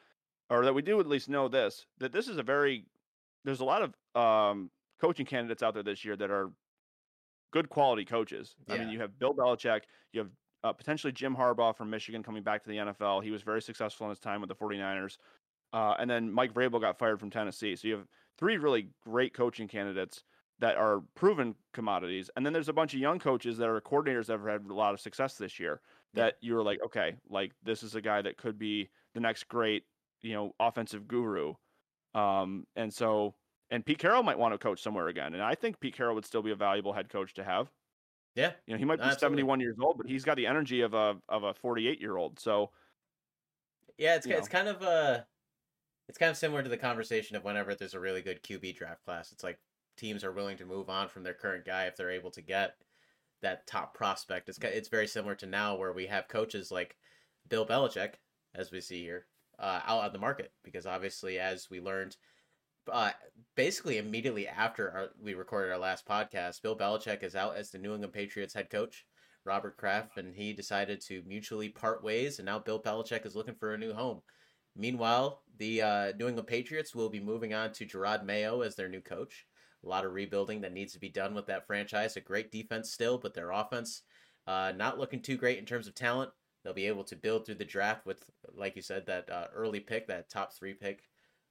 or that we do at least know this, that this is a very, there's a lot of um, coaching candidates out there this year that are good quality coaches. Yeah. I mean, you have Bill Belichick, you have uh, potentially Jim Harbaugh from Michigan coming back to the NFL. He was very successful in his time with the 49ers. Uh, and then Mike Vrabel got fired from Tennessee. So you have three really great coaching candidates that are proven commodities. And then there's a bunch of young coaches that are coordinators that have had a lot of success this year that you're like, okay, like this is a guy that could be the next great, you know, offensive guru. Um, and so, and Pete Carroll might want to coach somewhere again. And I think Pete Carroll would still be a valuable head coach to have. Yeah. You know, he might be absolutely. 71 years old, but he's got the energy of a, of a 48 year old. So, yeah, it's, it's kind of a, it's kind of similar to the conversation of whenever there's a really good QB draft class. It's like teams are willing to move on from their current guy if they're able to get that top prospect. It's it's very similar to now where we have coaches like Bill Belichick, as we see here, uh, out on the market because obviously, as we learned, uh, basically immediately after our, we recorded our last podcast, Bill Belichick is out as the New England Patriots head coach. Robert Kraft and he decided to mutually part ways, and now Bill Belichick is looking for a new home. Meanwhile, the uh, New England Patriots will be moving on to Gerard Mayo as their new coach. A lot of rebuilding that needs to be done with that franchise. A great defense still, but their offense uh, not looking too great in terms of talent. They'll be able to build through the draft with, like you said, that uh, early pick, that top three pick.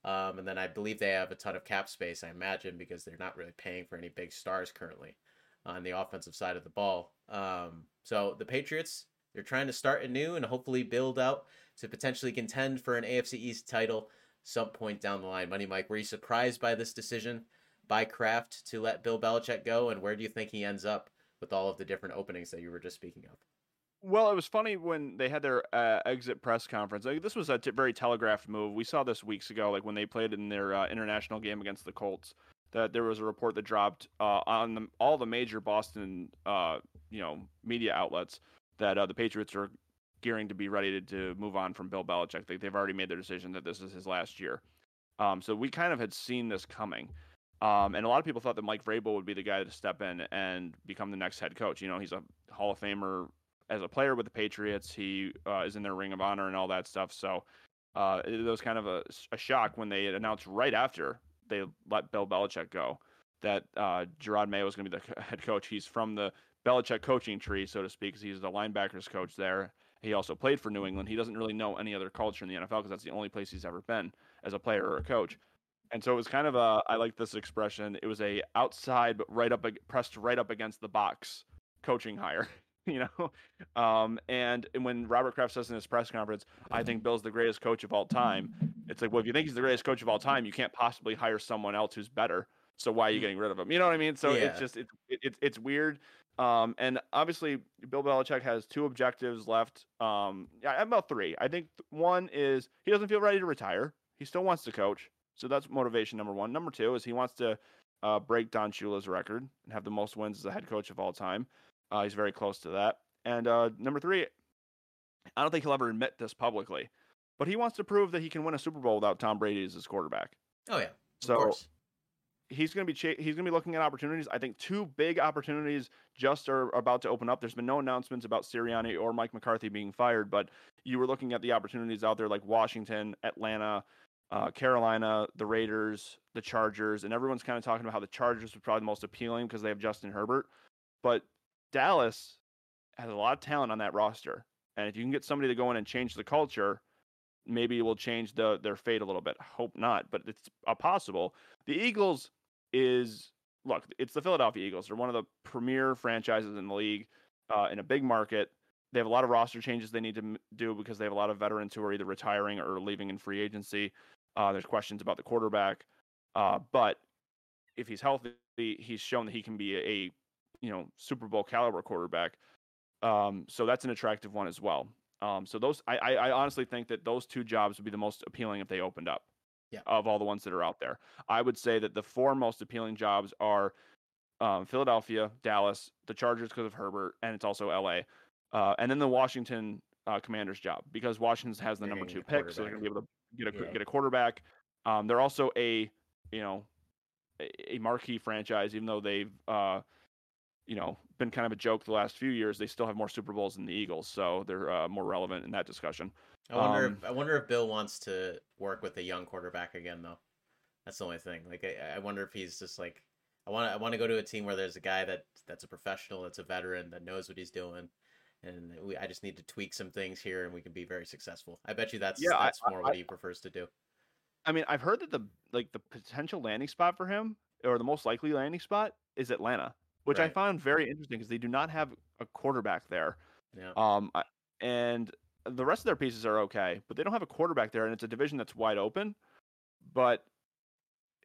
Um, and then I believe they have a ton of cap space, I imagine, because they're not really paying for any big stars currently on the offensive side of the ball. Um, so the Patriots, they're trying to start anew and hopefully build out to potentially contend for an AFC East title some point down the line. Money Mike, were you surprised by this decision? by Kraft to let Bill Belichick go, and where do you think he ends up with all of the different openings that you were just speaking of? Well, it was funny when they had their uh, exit press conference. Like, this was a t- very telegraphed move. We saw this weeks ago, like when they played in their uh, international game against the Colts. That there was a report that dropped uh, on the, all the major Boston, uh, you know, media outlets that uh, the Patriots are gearing to be ready to, to move on from Bill Belichick. They, they've already made their decision that this is his last year. Um, so we kind of had seen this coming. Um, and a lot of people thought that Mike Vrabel would be the guy to step in and become the next head coach. You know, he's a Hall of Famer as a player with the Patriots. He uh, is in their Ring of Honor and all that stuff. So uh, it was kind of a, a, shock when they announced right after they let Bill Belichick go that uh, Jerod Mayo was going to be the (laughs) head coach. He's from the Belichick coaching tree, so to speak, because he's the linebackers coach there. He also played for New England. He doesn't really know any other culture in the NFL because that's the only place he's ever been as a player or a coach. And so it was kind of a I like this expression. It was a outside but right up pressed right up against the box coaching hire, (laughs) (laughs) you know. Um, and, and when Robert Kraft says in his press conference, I think Bill's the greatest coach of all time. It's like, well, if you think he's the greatest coach of all time, you can't possibly hire someone else who's better. So why are you getting rid of him? You know what I mean? So yeah. it's just it, it, it's weird. Um, and obviously, Bill Belichick has two objectives left. Um, yeah, about three. I think one is he doesn't feel ready to retire. He still wants to coach. So that's motivation number one. Number two is he wants to uh, break Don Shula's record and have the most wins as a head coach of all time. Uh, he's very close to that. And uh, number three, I don't think he'll ever admit this publicly, but he wants to prove that he can win a Super Bowl without Tom Brady as his quarterback. Oh yeah, so he's going to be cha- he's going to be looking at opportunities. I think two big opportunities just are about to open up. There's been no announcements about Sirianni or Mike McCarthy being fired, but you were looking at the opportunities out there like Washington, Atlanta, uh, Carolina, the Raiders, the Chargers, and everyone's kind of talking about how the Chargers are probably the most appealing because they have Justin Herbert, but Dallas has a lot of talent on that roster, and if you can get somebody to go in and change the culture, maybe it will change the their fate a little bit. Hope not, but it's possible. The Eagles is look, it's the Philadelphia Eagles. They're one of the premier franchises in the league uh, in a big market. They have a lot of roster changes they need to do because they have a lot of veterans who are either retiring or leaving in free agency. Uh, there's questions about the quarterback, uh, but if he's healthy, he's shown that he can be a you know Super Bowl caliber quarterback. Um, so that's an attractive one as well. Um, so those, I, I, honestly think that those two jobs would be the most appealing if they opened up. Yeah. Of all the ones that are out there, I would say that the four most appealing jobs are um, Philadelphia, Dallas, the Chargers because of Herbert, and it's also L.A. Uh, and then the Washington uh, Commanders job because Washington has the number two pick, so they're going to be able to get a yeah. get a quarterback. Um, they're also a you know a, a marquee franchise, even though they've uh, you know, been kind of a joke the last few years. They still have more Super Bowls than the Eagles, so they're uh, more relevant in that discussion. I wonder. Um, if, I wonder if Bill wants to work with a young quarterback again, though. That's the only thing. Like, I, I wonder if he's just like, I want. I want to go to a team where there's a guy that that's a professional, that's a veteran, that knows what he's doing, and we, I just need to tweak some things here, and we can be very successful. I bet you that's yeah, that's I, more I, what he prefers to do. I mean, I've heard that the like the potential landing spot for him, or the most likely landing spot, is Atlanta which right. I found very interesting because they do not have a quarterback there. Yeah. Um, and the rest of their pieces are okay, but they don't have a quarterback there, and it's a division that's wide open. But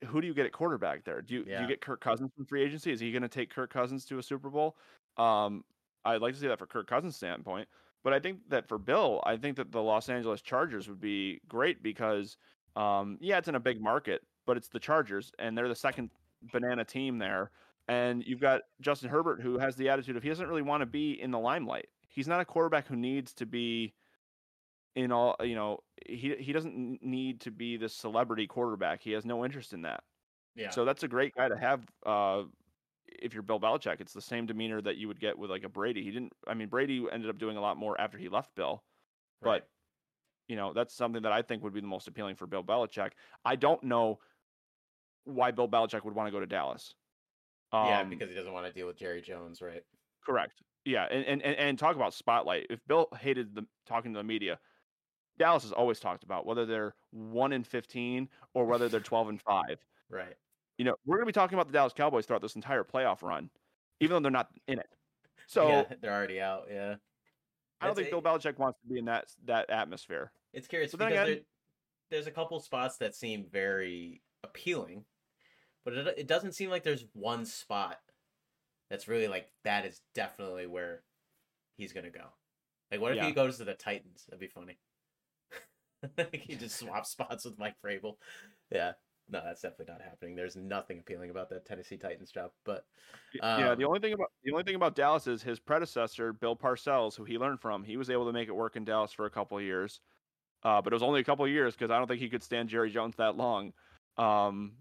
who do you get at quarterback there? Do you yeah. do you get Kirk Cousins from free agency? Is he going to take Kirk Cousins to a Super Bowl? Um, I'd like to see that for Kirk Cousins' standpoint. But I think that for Bill, I think that the Los Angeles Chargers would be great because, um, yeah, it's in a big market, but it's the Chargers, and they're the second banana team there. And you've got Justin Herbert, who has the attitude of he doesn't really want to be in the limelight. He's not a quarterback who needs to be in all, you know, he he doesn't need to be the celebrity quarterback. He has no interest in that. Yeah. So that's a great guy to have. Uh, if you're Bill Belichick, it's the same demeanor that you would get with like a Brady. He didn't. I mean, Brady ended up doing a lot more after he left Bill, right. but you know that's something that I think would be the most appealing for Bill Belichick. I don't know why Bill Belichick would want to go to Dallas. Um, yeah, because he doesn't want to deal with Jerry Jones, right? Correct. Yeah, and, and and and talk about spotlight. If Bill hated the talking to the media, Dallas has always talked about whether they're one in fifteen or whether they're twelve and five. (laughs) Right. You know, we're gonna be talking about the Dallas Cowboys throughout this entire playoff run, even though they're not in it. So yeah, they're already out. Yeah. I don't think Bill Belichick wants to be in that that atmosphere. It's curious but because again, there's a couple spots that seem very appealing but it, it doesn't seem like there's one spot that's really like that is definitely where he's gonna go. Like, what if yeah. he goes to the Titans? That'd be funny. like (laughs) he just (laughs) swaps spots with Mike Vrabel. Yeah, no, that's definitely not happening. There's nothing appealing about that Tennessee Titans job. But um, yeah, the only thing about the only thing about Dallas is his predecessor, Bill Parcells, who he learned from. He was able to make it work in Dallas for a couple of years, uh, but it was only a couple of years because I don't think he could stand Jerry Jones that long. Um,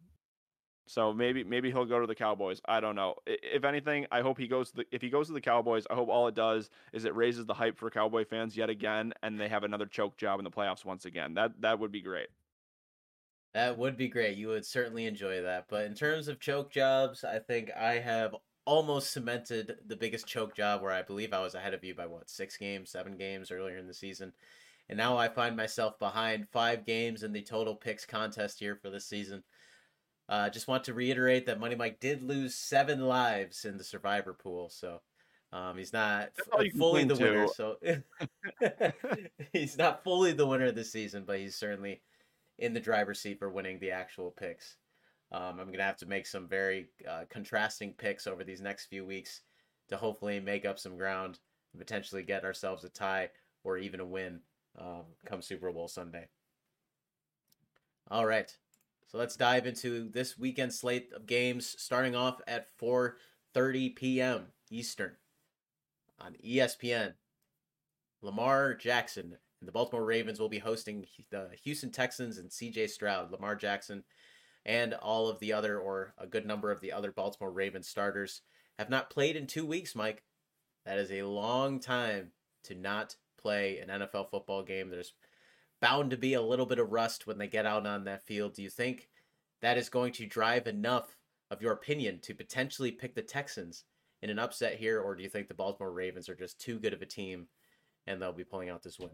so maybe maybe he'll go to the Cowboys. I don't know. If anything, I hope he goes to the if he goes to the Cowboys, I hope all it does is it raises the hype for Cowboy fans yet again and they have another choke job in the playoffs once again. That that would be great. That would be great. You would certainly enjoy that. But in terms of choke jobs, I think I have almost cemented the biggest choke job where I believe I was ahead of you by what, 6 games, 7 games earlier in the season. And now I find myself behind 5 games in the total picks contest here for this season. Uh, just want to reiterate that Money Mike did lose seven lives in the survivor pool, so um, he's not f- fully the winner. So (laughs) (laughs) he's not fully the winner of this season, but he's certainly in the driver's seat for winning the actual picks. Um, I'm gonna have to make some very uh, contrasting picks over these next few weeks to hopefully make up some ground and potentially get ourselves a tie or even a win um, come Super Bowl Sunday. All right. So let's dive into this weekend slate of games starting off at 4:30 p.m. Eastern on ESPN. Lamar Jackson and the Baltimore Ravens will be hosting the Houston Texans and CJ Stroud. Lamar Jackson, and all of the other, or a good number of the other Baltimore Ravens starters, have not played in two weeks, Mike. That is a long time to not play an NFL football game. There's bound to be a little bit of rust when they get out on that field. Do you think that is going to drive enough of your opinion to potentially pick the Texans in an upset here, or do you think the Baltimore Ravens are just too good of a team and they'll be pulling out this win?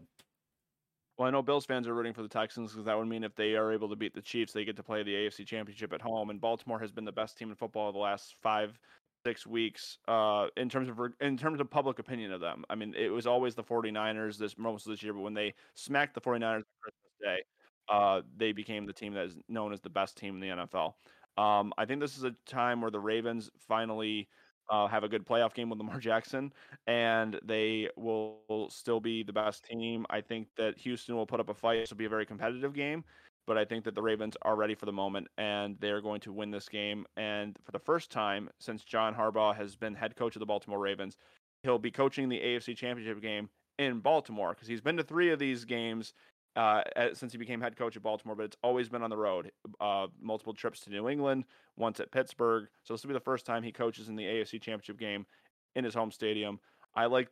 Well, I know Bills fans are rooting for the Texans because that would mean if they are able to beat the Chiefs, they get to play the AFC Championship at home. And Baltimore has been the best team in football the last five, six weeks uh, in terms of in terms of public opinion of them. I mean, it was always the 49ers this most of this year, but when they smacked the 49ers on Christmas Day, uh, they became the team that is known as the best team in the NFL. Um, I think this is a time where the Ravens finally uh, have a good playoff game with Lamar (laughs) Jackson, and they will still be the best team. I think that Houston will put up a fight. This will be a very competitive game, but I think that the Ravens are ready for the moment, and they're going to win this game. And for the first time since John Harbaugh has been head coach of the Baltimore Ravens, he'll be coaching the AFC Championship game in Baltimore because he's been to three of these games uh, since he became head coach at Baltimore, but it's always been on the road. Uh, multiple trips to New England, once at Pittsburgh. So this will be the first time he coaches in the AFC Championship game in his home stadium. I like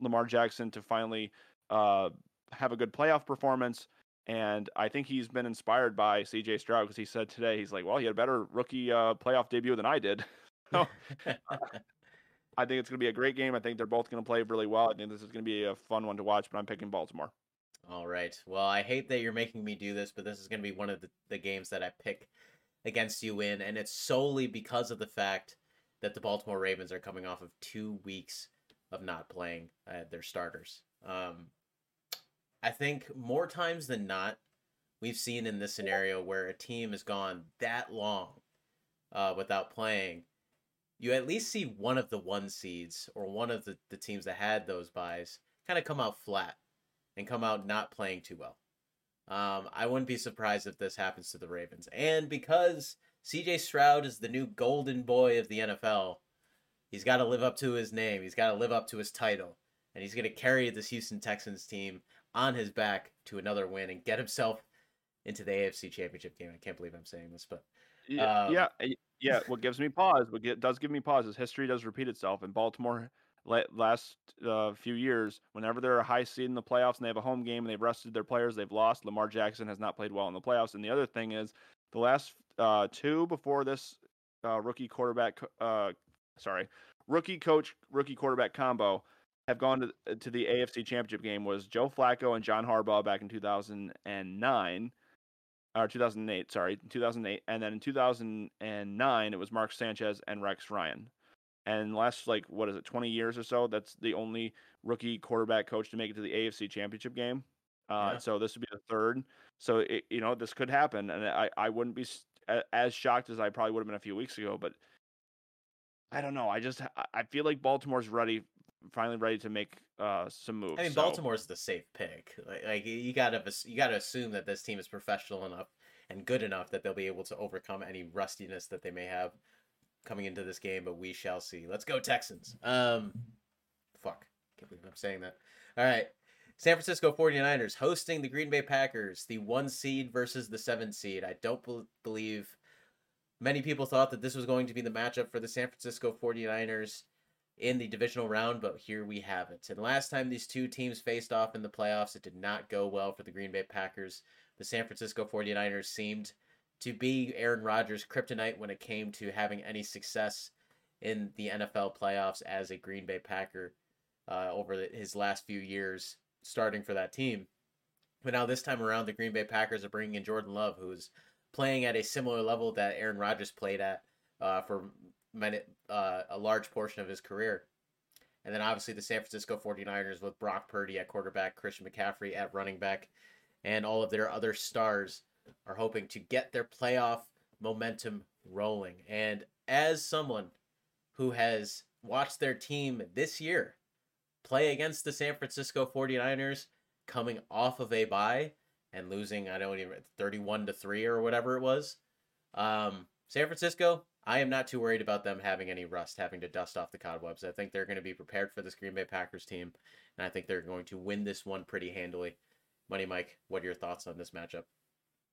Lamar Jackson to finally uh, have a good playoff performance. And I think he's been inspired by CJ Stroud because he said today, he's like, well, he had a better rookie uh, playoff debut than I did. (laughs) so (laughs) I think it's going to be a great game. I think they're both going to play really well. I think this is going to be a fun one to watch, but I'm picking Baltimore. All right. Well, I hate that you're making me do this, but this is going to be one of the, the games that I pick against you in, and it's solely because of the fact that the Baltimore Ravens are coming off of two weeks of not playing uh, their starters. Um, I think more times than not, we've seen in this scenario where a team has gone that long uh, without playing, you at least see one of the one seeds or one of the, the teams that had those byes kind of come out flat and come out not playing too well. Um, I wouldn't be surprised if this happens to the Ravens. And because CJ Stroud is the new golden boy of the NFL, he's got to live up to his name. He's got to live up to his title. And he's going to carry this Houston Texans team on his back to another win and get himself into the AFC Championship game. I can't believe I'm saying this, but yeah, um, yeah, yeah. What gives me pause, what does give me pause, is history does repeat itself, and Baltimore last uh, few years, whenever they're a high seed in the playoffs and they have a home game and they've rested their players, they've lost. Lamar Jackson has not played well in the playoffs. And the other thing is, the last uh, two before this uh, rookie quarterback, uh, sorry, rookie coach, rookie quarterback combo have gone to, uh, to the AFC Championship game was Joe Flacco and John Harbaugh back in 2009 or 2008, sorry, 2008, and then in 2009 it was Mark Sanchez and Rex Ryan. And last like what is it, 20 years or so, that's the only rookie quarterback coach to make it to the AFC Championship game. Uh, yeah. So this would be the third. So it, you know this could happen, and I I wouldn't be as shocked as I probably would have been a few weeks ago. But I don't know. I just I feel like Baltimore's ready, finally ready to make uh, some moves. I mean, so. Baltimore's the safe pick. Like, like you gotta you gotta assume that this team is professional enough and good enough that they'll be able to overcome any rustiness that they may have coming into this game, but we shall see. Let's go Texans. Um, fuck, can't believe I'm saying that. All right, San Francisco 49ers hosting the Green Bay Packers, the one seed versus the seven seed. I don't be- believe many people thought that this was going to be the matchup for the San Francisco 49ers in the divisional round, but here we have it. And last time these two teams faced off in the playoffs, it did not go well for the Green Bay Packers. The San Francisco 49ers seemed to be Aaron Rodgers' kryptonite when it came to having any success in the NFL playoffs as a Green Bay Packer uh, over the, his last few years starting for that team. But now this time around, the Green Bay Packers are bringing in Jordan Love, who's playing at a similar level that Aaron Rodgers played at uh, for uh, a large portion of his career. And then obviously the San Francisco 49ers with Brock Purdy at quarterback, Christian McCaffrey at running back, and all of their other stars are hoping to get their playoff momentum rolling. And as someone who has watched their team this year play against the San Francisco 49ers coming off of a bye and losing, I don't even 31 to 3 or whatever it was. Um, San Francisco, I am not too worried about them having any rust, having to dust off the cobwebs. I think they're going to be prepared for this Green Bay Packers team, and I think they're going to win this one pretty handily. Money Mike, what are your thoughts on this matchup?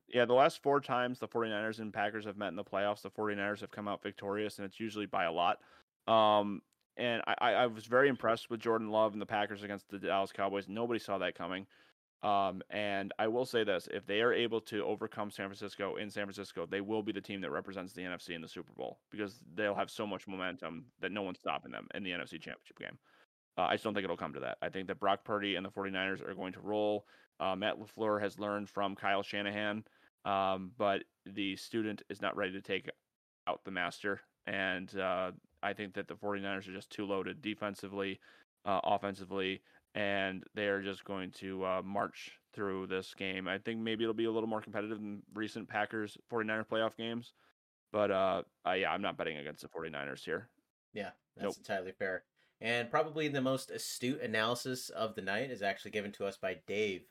Yeah, the last four times the 49ers and Packers have met in the playoffs, the 49ers have come out victorious, and it's usually by a lot. Um, and I, I was very impressed with Jordan Love and the Packers against the Dallas Cowboys. Nobody saw that coming. Um, and I will say this: if they are able to overcome San Francisco in San Francisco, they will be the team that represents the NFC in the Super Bowl because they'll have so much momentum that no one's stopping them in the NFC Championship game. Uh, I just don't think it'll come to that. I think that Brock Purdy and the 49ers are going to roll. Uh, Matt LaFleur has learned from Kyle Shanahan, um, but the student is not ready to take out the master. And uh, I think that the 49ers are just too loaded defensively, uh, offensively and they are just going to uh, march through this game. I think maybe it'll be a little more competitive than recent Packers 49er playoff games. But uh, uh, yeah, I'm not betting against the 49ers here. Yeah, that's nope. entirely fair. And probably the most astute analysis of the night is actually given to us by Dave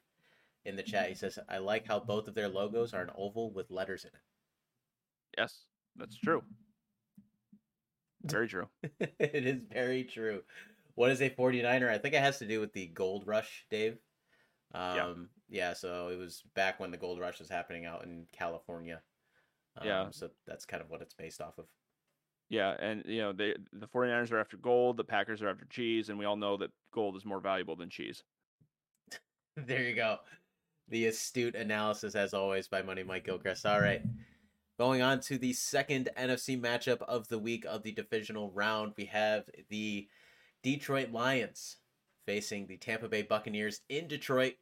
in the chat. He says, I like how both of their logos are an oval with letters in it. Yes, that's true. Very true. (laughs) it is very true. What is a 49er? I think it has to do with the gold rush, Dave. Um, yeah. yeah, so it was back when the gold rush was happening out in California. Um, yeah. So that's kind of what it's based off of. Yeah, and you know, they the 49ers are after gold, the Packers are after cheese, and we all know that gold is more valuable than cheese. (laughs) there you go. The astute analysis, as always, by Money Mike Gilchrist. All right. Going on to the second NFC matchup of the week of the divisional round, we have the Detroit Lions facing the Tampa Bay Buccaneers in Detroit.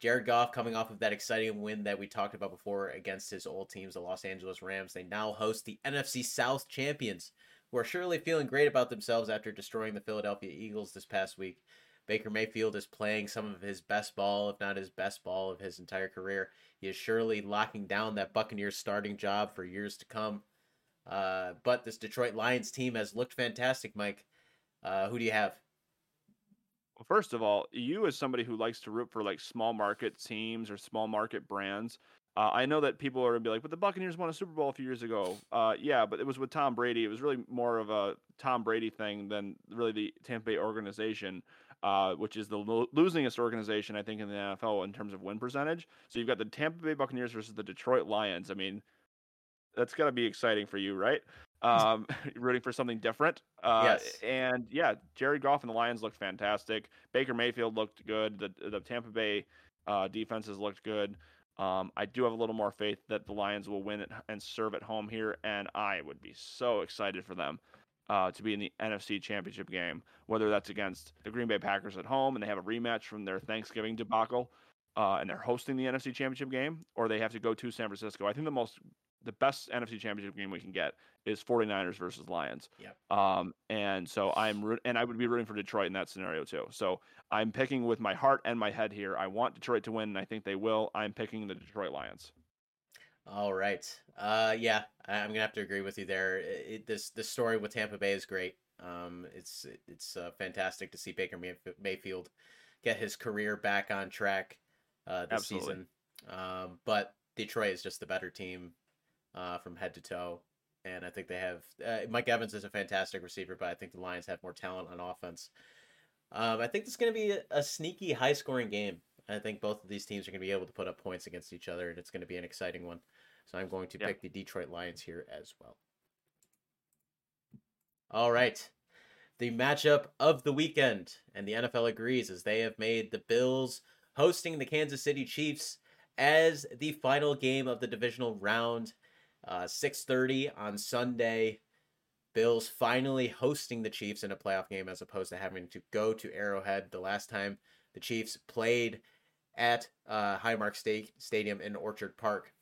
Jared Goff coming off of that exciting win that we talked about before against his old teams, the Los Angeles Rams. They now host the NFC South champions, who are surely feeling great about themselves after destroying the Philadelphia Eagles this past week. Baker Mayfield is playing some of his best ball, if not his best ball of his entire career. He is surely locking down that Buccaneers starting job for years to come. Uh, but this Detroit Lions team has looked fantastic, Mike. Uh, who do you have? Well, first of all, you as somebody who likes to root for like small market teams or small market brands, uh, I know that people are gonna be like, "But the Buccaneers won a Super Bowl a few years ago." Uh, yeah, but it was with Tom Brady. It was really more of a Tom Brady thing than really the Tampa Bay organization, uh, which is the lo- losingest organization I think in the NFL in terms of win percentage. So you've got the Tampa Bay Buccaneers versus the Detroit Lions. I mean, that's got to be exciting for you, right? Um, (laughs) rooting for something different. Uh, yes. And yeah, Jared Goff and the Lions looked fantastic. Baker Mayfield looked good. The the Tampa Bay uh, defenses looked good. Um, I do have a little more faith that the Lions will win and serve at home here, and I would be so excited for them uh, to be in the NFC Championship game, whether that's against the Green Bay Packers at home and they have a rematch from their Thanksgiving debacle, uh, and they're hosting the NFC Championship game, or they have to go to San Francisco. I think the most the best NFC Championship game we can get is 49ers versus Lions. Yep. Um, and so I'm and I would be rooting for Detroit in that scenario too. So I'm picking with my heart and my head here. I want Detroit to win, and I think they will. I'm picking the Detroit Lions. All right. Uh, yeah, I'm gonna have to agree with you there. It, this this story with Tampa Bay is great. Um, it's it's uh, fantastic to see Baker Mayfield get his career back on track uh, this Absolutely. season. Um, but Detroit is just the better team uh, from head to toe. And I think they have uh, Mike Evans is a fantastic receiver, but I think the Lions have more talent on offense. Um, I think this is going to be a, a sneaky, high scoring game. I think both of these teams are going to be able to put up points against each other, and it's going to be an exciting one. So I'm going to yeah. pick the Detroit Lions here as well. All right. The matchup of the weekend, and the NFL agrees as they have made the Bills hosting the Kansas City Chiefs as the final game of the divisional round. Uh, 6:30 on Sunday. Bills finally hosting the Chiefs in a playoff game as opposed to having to go to Arrowhead. The last time the Chiefs played at uh, Highmark State Stadium in Orchard Park.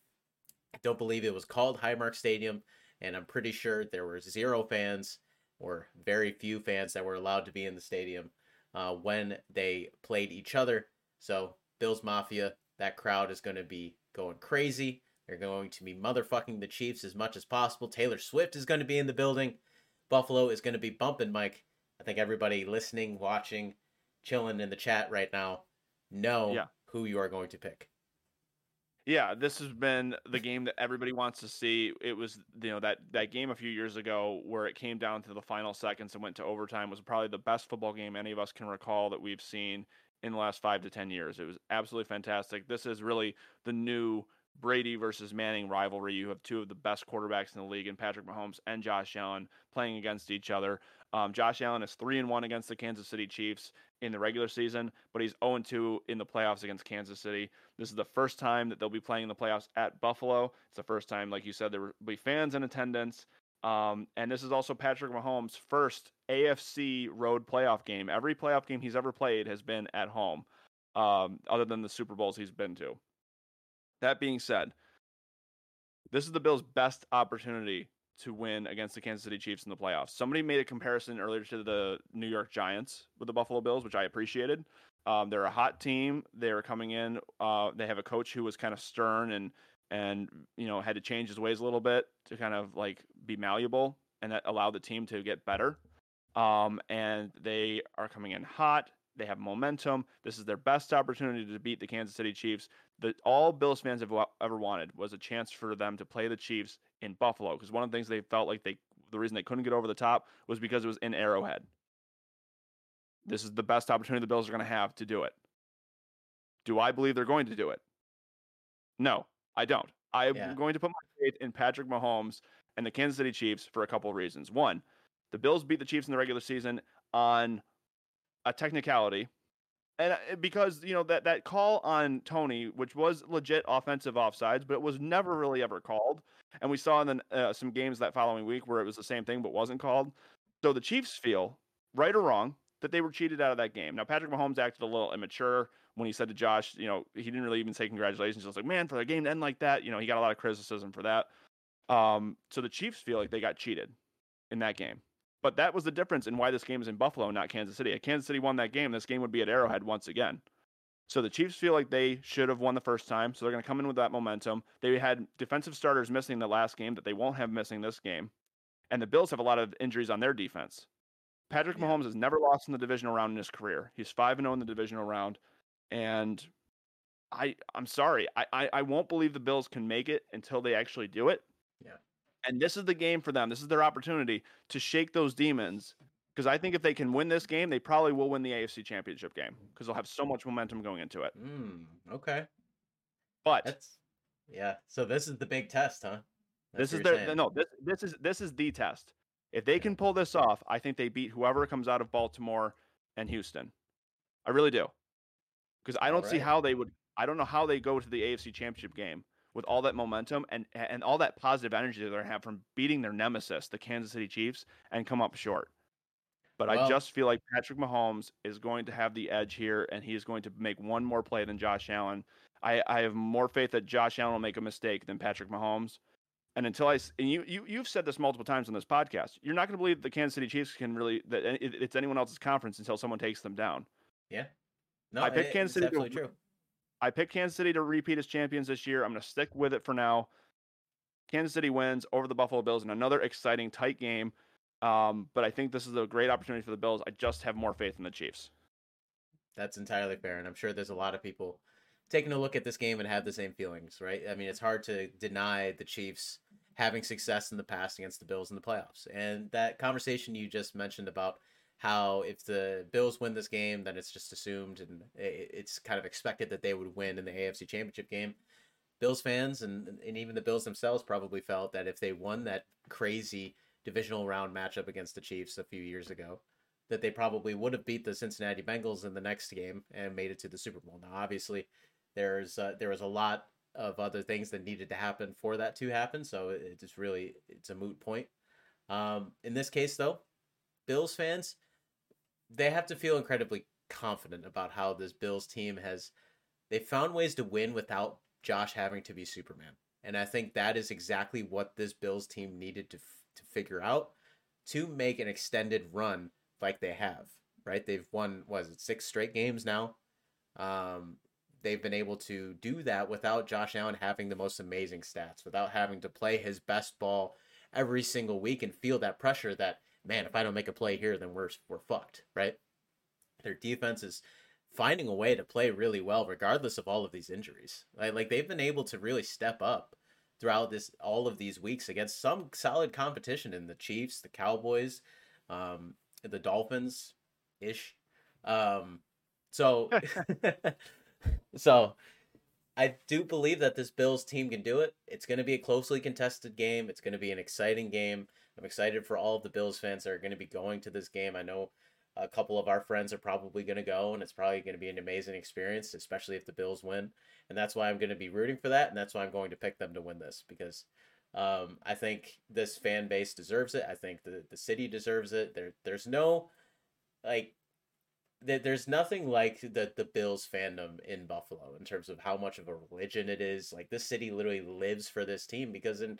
I don't believe it was called Highmark Stadium, and I'm pretty sure there were zero fans or very few fans that were allowed to be in the stadium uh, when they played each other. So Bills Mafia, that crowd is going to be going crazy. They're going to be motherfucking the Chiefs as much as possible. Taylor Swift is going to be in the building. Buffalo is going to be bumping, Mike. I think everybody listening, watching, chilling in the chat right now know yeah. who you are going to pick. Yeah, this has been the game that everybody wants to see. It was, you know, that that game a few years ago where it came down to the final seconds and went to overtime was probably the best football game any of us can recall that we've seen in the last 5 to 10 years. It was absolutely fantastic. This is really the new Brady versus Manning rivalry. You have two of the best quarterbacks in the league, and Patrick Mahomes and Josh Allen playing against each other. Um, Josh Allen is three and one against the Kansas City Chiefs in the regular season, but he's 0 2 in the playoffs against Kansas City. This is the first time that they'll be playing in the playoffs at Buffalo. It's the first time, like you said, there will be fans in attendance. Um, and this is also Patrick Mahomes' first AFC road playoff game. Every playoff game he's ever played has been at home, um, other than the Super Bowls he's been to. That being said, this is the Bills' best opportunity to win against the Kansas City Chiefs in the playoffs. Somebody made a comparison earlier to the New York Giants with the Buffalo Bills, which I appreciated. Um, they're a hot team. They're coming in. Uh, they have a coach who was kind of stern and and you know had to change his ways a little bit to kind of like be malleable and that allowed the team to get better. Um, and they are coming in hot. They have momentum. This is their best opportunity to beat the Kansas City Chiefs. That all Bills fans have ever wanted was a chance for them to play the Chiefs in Buffalo. Because one of the things they felt like they, the reason they couldn't get over the top was because it was in Arrowhead. This is the best opportunity the Bills are going to have to do it. Do I believe they're going to do it? No, I don't. I'm yeah. going to put my faith in Patrick Mahomes and the Kansas City Chiefs for a couple of reasons. One, the Bills beat the Chiefs in the regular season on a technicality. And uh, because, you know, that, that call on Toney, which was legit offensive offsides, but it was never really ever called. And we saw in the, uh, some games that following week where it was the same thing but wasn't called. So the Chiefs feel, right or wrong, that they were cheated out of that game. Now, Patrick Mahomes acted a little immature when he said to Josh, you know, he didn't really even say congratulations. He was like, man, for the game to end like that, you know, he got a lot of criticism for that. Um, so the Chiefs feel like they got cheated in that game. But that was the difference in why this game is in Buffalo, not Kansas City. If Kansas City won that game, this game would be at Arrowhead once again. So the Chiefs feel like they should have won the first time. So they're going to come in with that momentum. They had defensive starters missing the last game that they won't have missing this game. And the Bills have a lot of injuries on their defense. Patrick yeah. Mahomes has never lost in the divisional round in his career. He's 5 0 in the divisional round. And I I'm sorry. I, I, I won't believe the Bills can make it until they actually do it. Yeah. And this is the game for them. This is their opportunity to shake those demons. Because I think if they can win this game, they probably will win the AFC Championship game because they'll have so much momentum going into it. Mm, okay. But That's, yeah, so this is the big test, huh? That's this is their no. This this is this is the test. If they can pull this off, I think they beat whoever comes out of Baltimore and Houston. I really do. Because I don't right. see how they would. I don't know how they go to the AFC Championship game with all that momentum and and all that positive energy they're going to have from beating their nemesis, the Kansas City Chiefs, and come up short. But well, I just feel like Patrick Mahomes is going to have the edge here, and he is going to make one more play than Josh Allen. I, I have more faith that Josh Allen will make a mistake than Patrick Mahomes. And until I and you you you've said this multiple times on this podcast, you're not going to believe the Kansas City Chiefs can really that it's anyone else's conference until someone takes them down. Yeah, no, I picked Kansas City. To, true. I picked Kansas City to repeat as champions this year. I'm going to stick with it for now. Kansas City wins over the Buffalo Bills in another exciting, tight game. Um, but I think this is a great opportunity for the Bills. I just have more faith in the Chiefs. That's entirely fair, and I'm sure there's a lot of people taking a look at this game and have the same feelings, right? I mean, it's hard to deny the Chiefs having success in the past against the Bills in the playoffs, and that conversation you just mentioned about how if the Bills win this game, then it's just assumed and it's kind of expected that they would win in the AFC Championship game. Bills fans and and even the Bills themselves probably felt that if they won that crazy divisional round matchup against the Chiefs a few years ago, that they probably would have beat the Cincinnati Bengals in the next game and made it to the Super Bowl. Now, obviously, there's uh, there was a lot of other things that needed to happen for that to happen, so it's really it's a moot point. Um, in this case, though, Bills fans they have to feel incredibly confident about how this Bills team has they found ways to win without Josh having to be Superman. And I think that is exactly what this Bills team needed to to figure out to make an extended run like they have. Right? They've won was it six straight games now. Um, they've been able to do that without Josh Allen having the most amazing stats, without having to play his best ball every single week and feel that pressure that man, if I don't make a play here, then we're we're fucked, right? Their defense is finding a way to play really well regardless of all of these injuries. Like like they've been able to really step up throughout this all of these weeks against some solid competition in the Chiefs, the Cowboys, um, the Dolphins ish. Um, so (laughs) so I do believe that this Bills team can do it. It's going to be a closely contested game. It's going to be an exciting game. I'm excited for all of the Bills fans that are going to be going to this game. I know a couple of our friends are probably going to go, and it's probably going to be an amazing experience, especially if the Bills win. And that's why I'm going to be rooting for that, and that's why I'm going to pick them to win this because um, I think this fan base deserves it. I think the the city deserves it. There, there's no like there's nothing like the the Bills fandom in Buffalo in terms of how much of a religion it is. Like this city literally lives for this team because in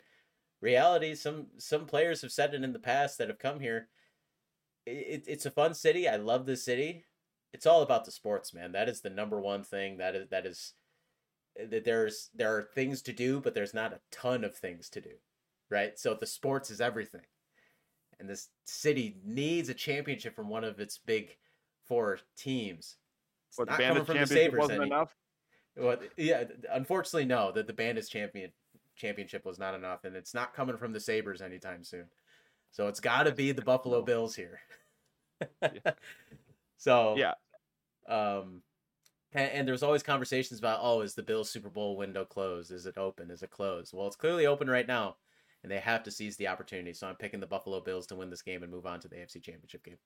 reality, some some players have said it in the past that have come here. It, it's a fun city. I love this city. It's all about the sports, man. That is the number one thing. That is that is eh, that there's there are things to do, but there's not a ton of things to do, right? So the sports is everything, and this city needs a championship from one of its big four teams. It's what, not the coming from the Sabres wasn't any. enough. Well, yeah, unfortunately, no. That the Bandits champion championship was not enough, and it's not coming from the Sabres anytime soon. So it's got to be the Buffalo Bills here. yeah. (laughs) So yeah, um, and, and, there's always conversations about, oh, is the Bills Super Bowl window closed? Is it open? Is it closed? Well, it's clearly open right now, and they have to seize the opportunity. So I'm picking the Buffalo Bills to win this game and move on to the AFC Championship game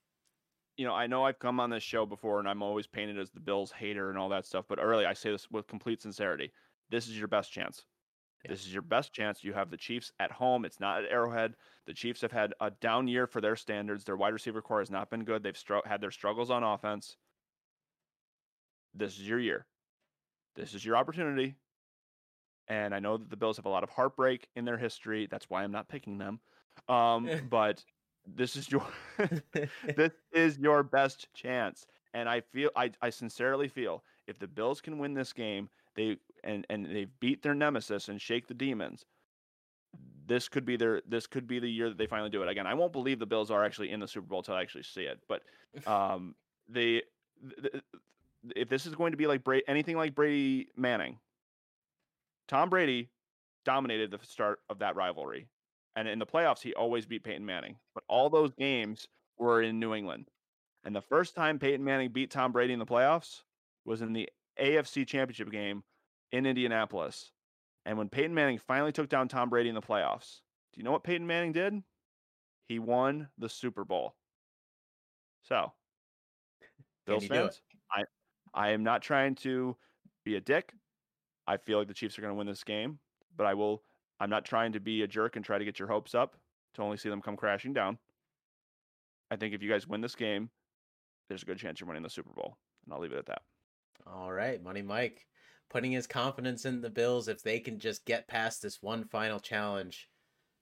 you know, I know I've come on this show before and I'm always painted as the Bills hater and all that stuff, but really I say this with complete sincerity. This is your best chance. Yeah. This is your best chance. You have the Chiefs at home. It's not at Arrowhead. The Chiefs have had a down year for their standards. Their wide receiver corps has not been good. They've str- had their struggles on offense. This is your year. This is your opportunity. And I know that the Bills have a lot of heartbreak in their history. That's why I'm not picking them. Um, (laughs) but this is your (laughs) (laughs) this is your best chance. And I feel I, I sincerely feel if the Bills can win this game, they and and they've beat their nemesis and shake the demons, this could be their this could be the year that they finally do it. Again, I won't believe the Bills are actually in the Super Bowl till I actually see it. But um they if this is going to be like Brady, anything like Brady Manning, Tom Brady dominated the start of that rivalry. And in the playoffs, he always beat Peyton Manning. But all those games were in New England. And the first time Peyton Manning beat Tom Brady in the playoffs was in the AFC Championship game in Indianapolis. And when Peyton Manning finally took down Tom Brady in the playoffs, do you know what Peyton Manning did? He won the Super Bowl. So, Bills fans, I I am not trying to be a dick. I feel like the Chiefs are going to win this game, but I will I'm not trying to be a jerk and try to get your hopes up to only see them come crashing down. I think if you guys win this game, there's a good chance you're winning the Super Bowl. And I'll leave it at that. All right, Money Mike putting his confidence in the Bills if they can just get past this one final challenge.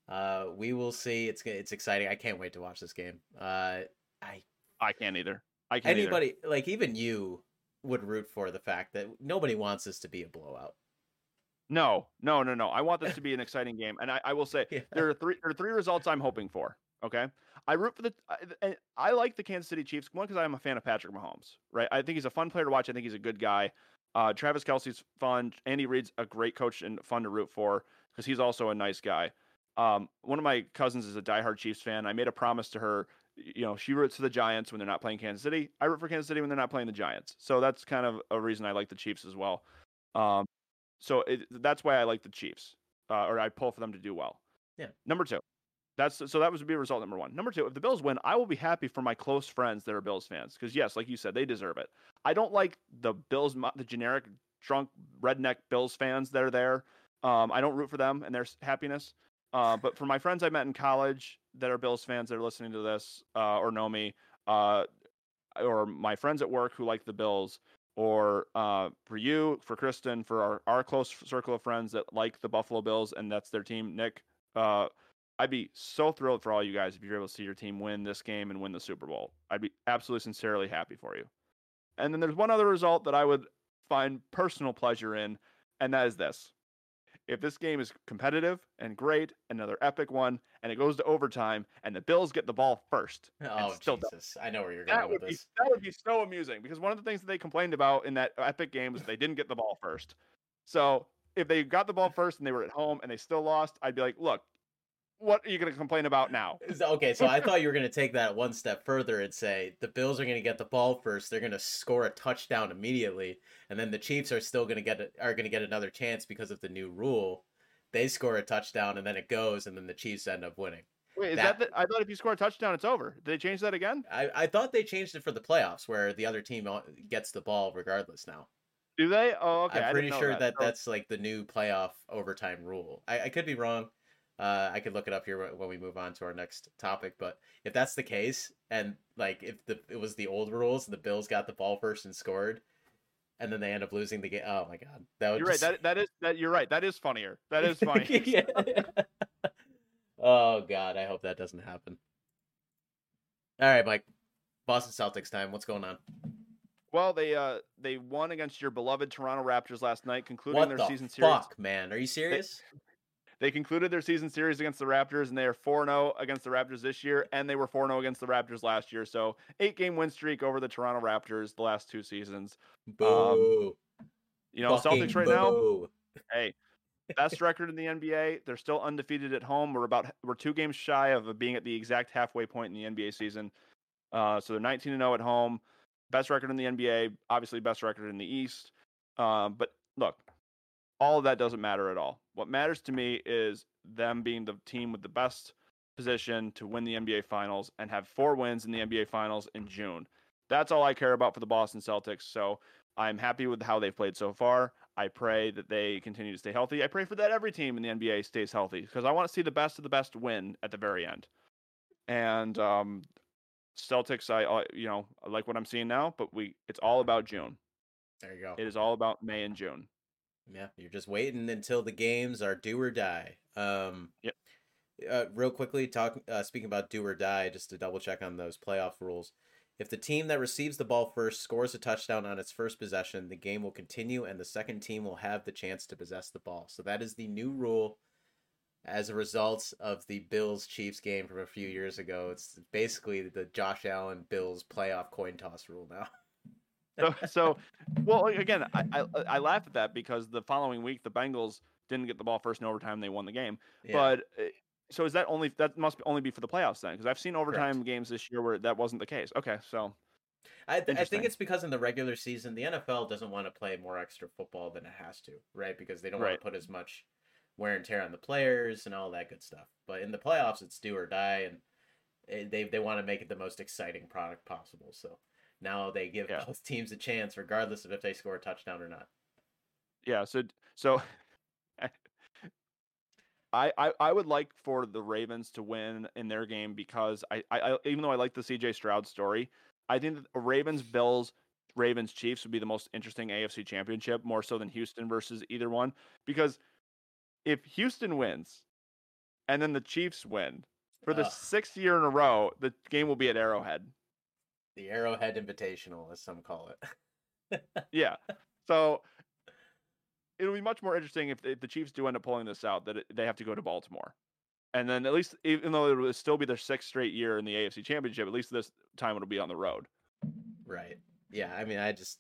Uh, we will see. It's it's exciting. I can't wait to watch this game. Uh, I I can't either. I can't anybody either. like even you would root for the fact that nobody wants this to be a blowout. No, no, no, no. I want this to be an exciting game, and I, I will say (laughs) yeah. there are three there are three results I'm hoping for. Okay, I root for the. I, I like the Kansas City Chiefs one because I'm a fan of Patrick Mahomes. Right, I think he's a fun player to watch. I think he's a good guy. Uh, Travis Kelce's fun. Andy Reid's a great coach and fun to root for because he's also a nice guy. Um, one of my cousins is a diehard Chiefs fan. I made a promise to her. You know, she roots for the Giants when they're not playing Kansas City. I root for Kansas City when they're not playing the Giants. So that's kind of a reason I like the Chiefs as well. Um, so it, that's why I like the Chiefs, uh, or I pull for them to do well. Yeah. Number two, that's so that would be result number one. Number two, if the Bills win, I will be happy for my close friends that are Bills fans because yes, like you said, they deserve it. I don't like the Bills, the generic drunk redneck Bills fans that are there. Um, I don't root for them and their happiness. Uh, but for my friends I met in college that are Bills fans that are listening to this uh, or know me, uh, or my friends at work who like the Bills, or uh, for you, for Kristen, for our, our close circle of friends that like the Buffalo Bills and that's their team, Nick, uh, I'd be so thrilled for all you guys if you're able to see your team win this game and win the Super Bowl. I'd be absolutely sincerely happy for you. And then there's one other result that I would find personal pleasure in, and that is this if this game is competitive and great, another epic one, and it goes to overtime, and the Bills get the ball first. (laughs) Oh, still Jesus. I know where you're going that with would this. Be, that would be so amusing because one of the things that they complained about in that epic game was they didn't get the ball first. So if they got the ball first and they were at home and they still lost, I'd be like, look, what are you going to complain about now? Okay, so I thought you were going to take that one step further and say the Bills are going to get the ball first. They're going to score a touchdown immediately, and then the Chiefs are still going to get a, are going to get another chance because of the new rule. They score a touchdown and then it goes, and then the Chiefs end up winning. Wait, is that, that the, I thought if you score a touchdown, it's over. Did they change that again? I, I thought they changed it for the playoffs, where the other team gets the ball regardless now. Do they? Oh, okay. I'm pretty sure that, that that's like the new playoff overtime rule. I, I could be wrong. Uh, I could look it up here when we move on to our next topic. But if that's the case, and like if the it was the old rules, the Bills got the ball first and scored, and then they end up losing the game. Oh my god, that would you're just... right. That that is that you're right. That is funnier. That is funny. (laughs) (laughs) oh god, I hope that doesn't happen. All right, Mike. Boston Celtics time. What's going on? Well, they uh they won against your beloved Toronto Raptors last night, concluding what their the season series. Fuck, man, are you serious? They, they concluded their season series against the Raptors, and they are 4 0 against the Raptors this year, and they were 4 0 against the Raptors last year. So, eight game win streak over the Toronto Raptors the last two seasons. Boo. Um, you know, Fucking Celtics right boo. now, hey, best record in the NBA. They're still undefeated at home. We're about we're two games shy of being at the exact halfway point in the NBA season. Uh, so they're 19 0 at home. Best record in the NBA. Obviously, best record in the East. Um, but look, all of that doesn't matter at all. What matters to me is them being the team with the best position to win the NBA Finals and have four wins in the NBA Finals in June. That's all I care about for the Boston Celtics. So I'm happy with how they've played so far. I pray that they continue to stay healthy. I pray for that every team in the NBA stays healthy because I want to see the best of the best win at the very end. And um, Celtics, I you know I like what I'm seeing now, but we it's all about June. There you go. It is all about May and June. Yeah, you're just waiting until the games are do or die. Um, yep. Uh, real quickly, talk. Uh, speaking about do or die, just to double check on those playoff rules. If the team that receives the ball first scores a touchdown on its first possession, the game will continue, and the second team will have the chance to possess the ball. So that is the new rule. As a result of the Bills Chiefs game from a few years ago, it's basically the Josh Allen Bills playoff coin toss rule now. (laughs) so, (laughs) so well, again, I, I, I laugh at that because the following week the Bengals didn't get the ball first in overtime; they won the game. Yeah. But eh, so is that only that must only be for the playoffs then? Because I've seen overtime Correct. games this year where that wasn't the case. Okay, so I, th- I think it's because in the regular season the NFL doesn't want to play more extra football than it has to, right? Because they don't right. want to put as much wear and tear on the players and all that good stuff. But in the playoffs, it's do or die, and eh, they they want to make it the most exciting product possible. So now they give yeah. both teams a chance, regardless of if they score a touchdown or not. Yeah. So so. (laughs) I, I, I would like for the Ravens to win in their game because I, I, even though I like the CJ Stroud story, I think that Ravens Bills Ravens Chiefs would be the most interesting AFC championship more so than Houston versus either one because if Houston wins and then the Chiefs win for the sixth year in a row, the game will be at Arrowhead the Arrowhead Invitational, as some call it. (laughs) yeah. So it'll be much more interesting if, if the Chiefs do end up pulling this out that it, they have to go to Baltimore. And then at least, even though it will still be their sixth straight year in the AFC Championship, at least this time it'll be on the road. Right. Yeah. I mean, I just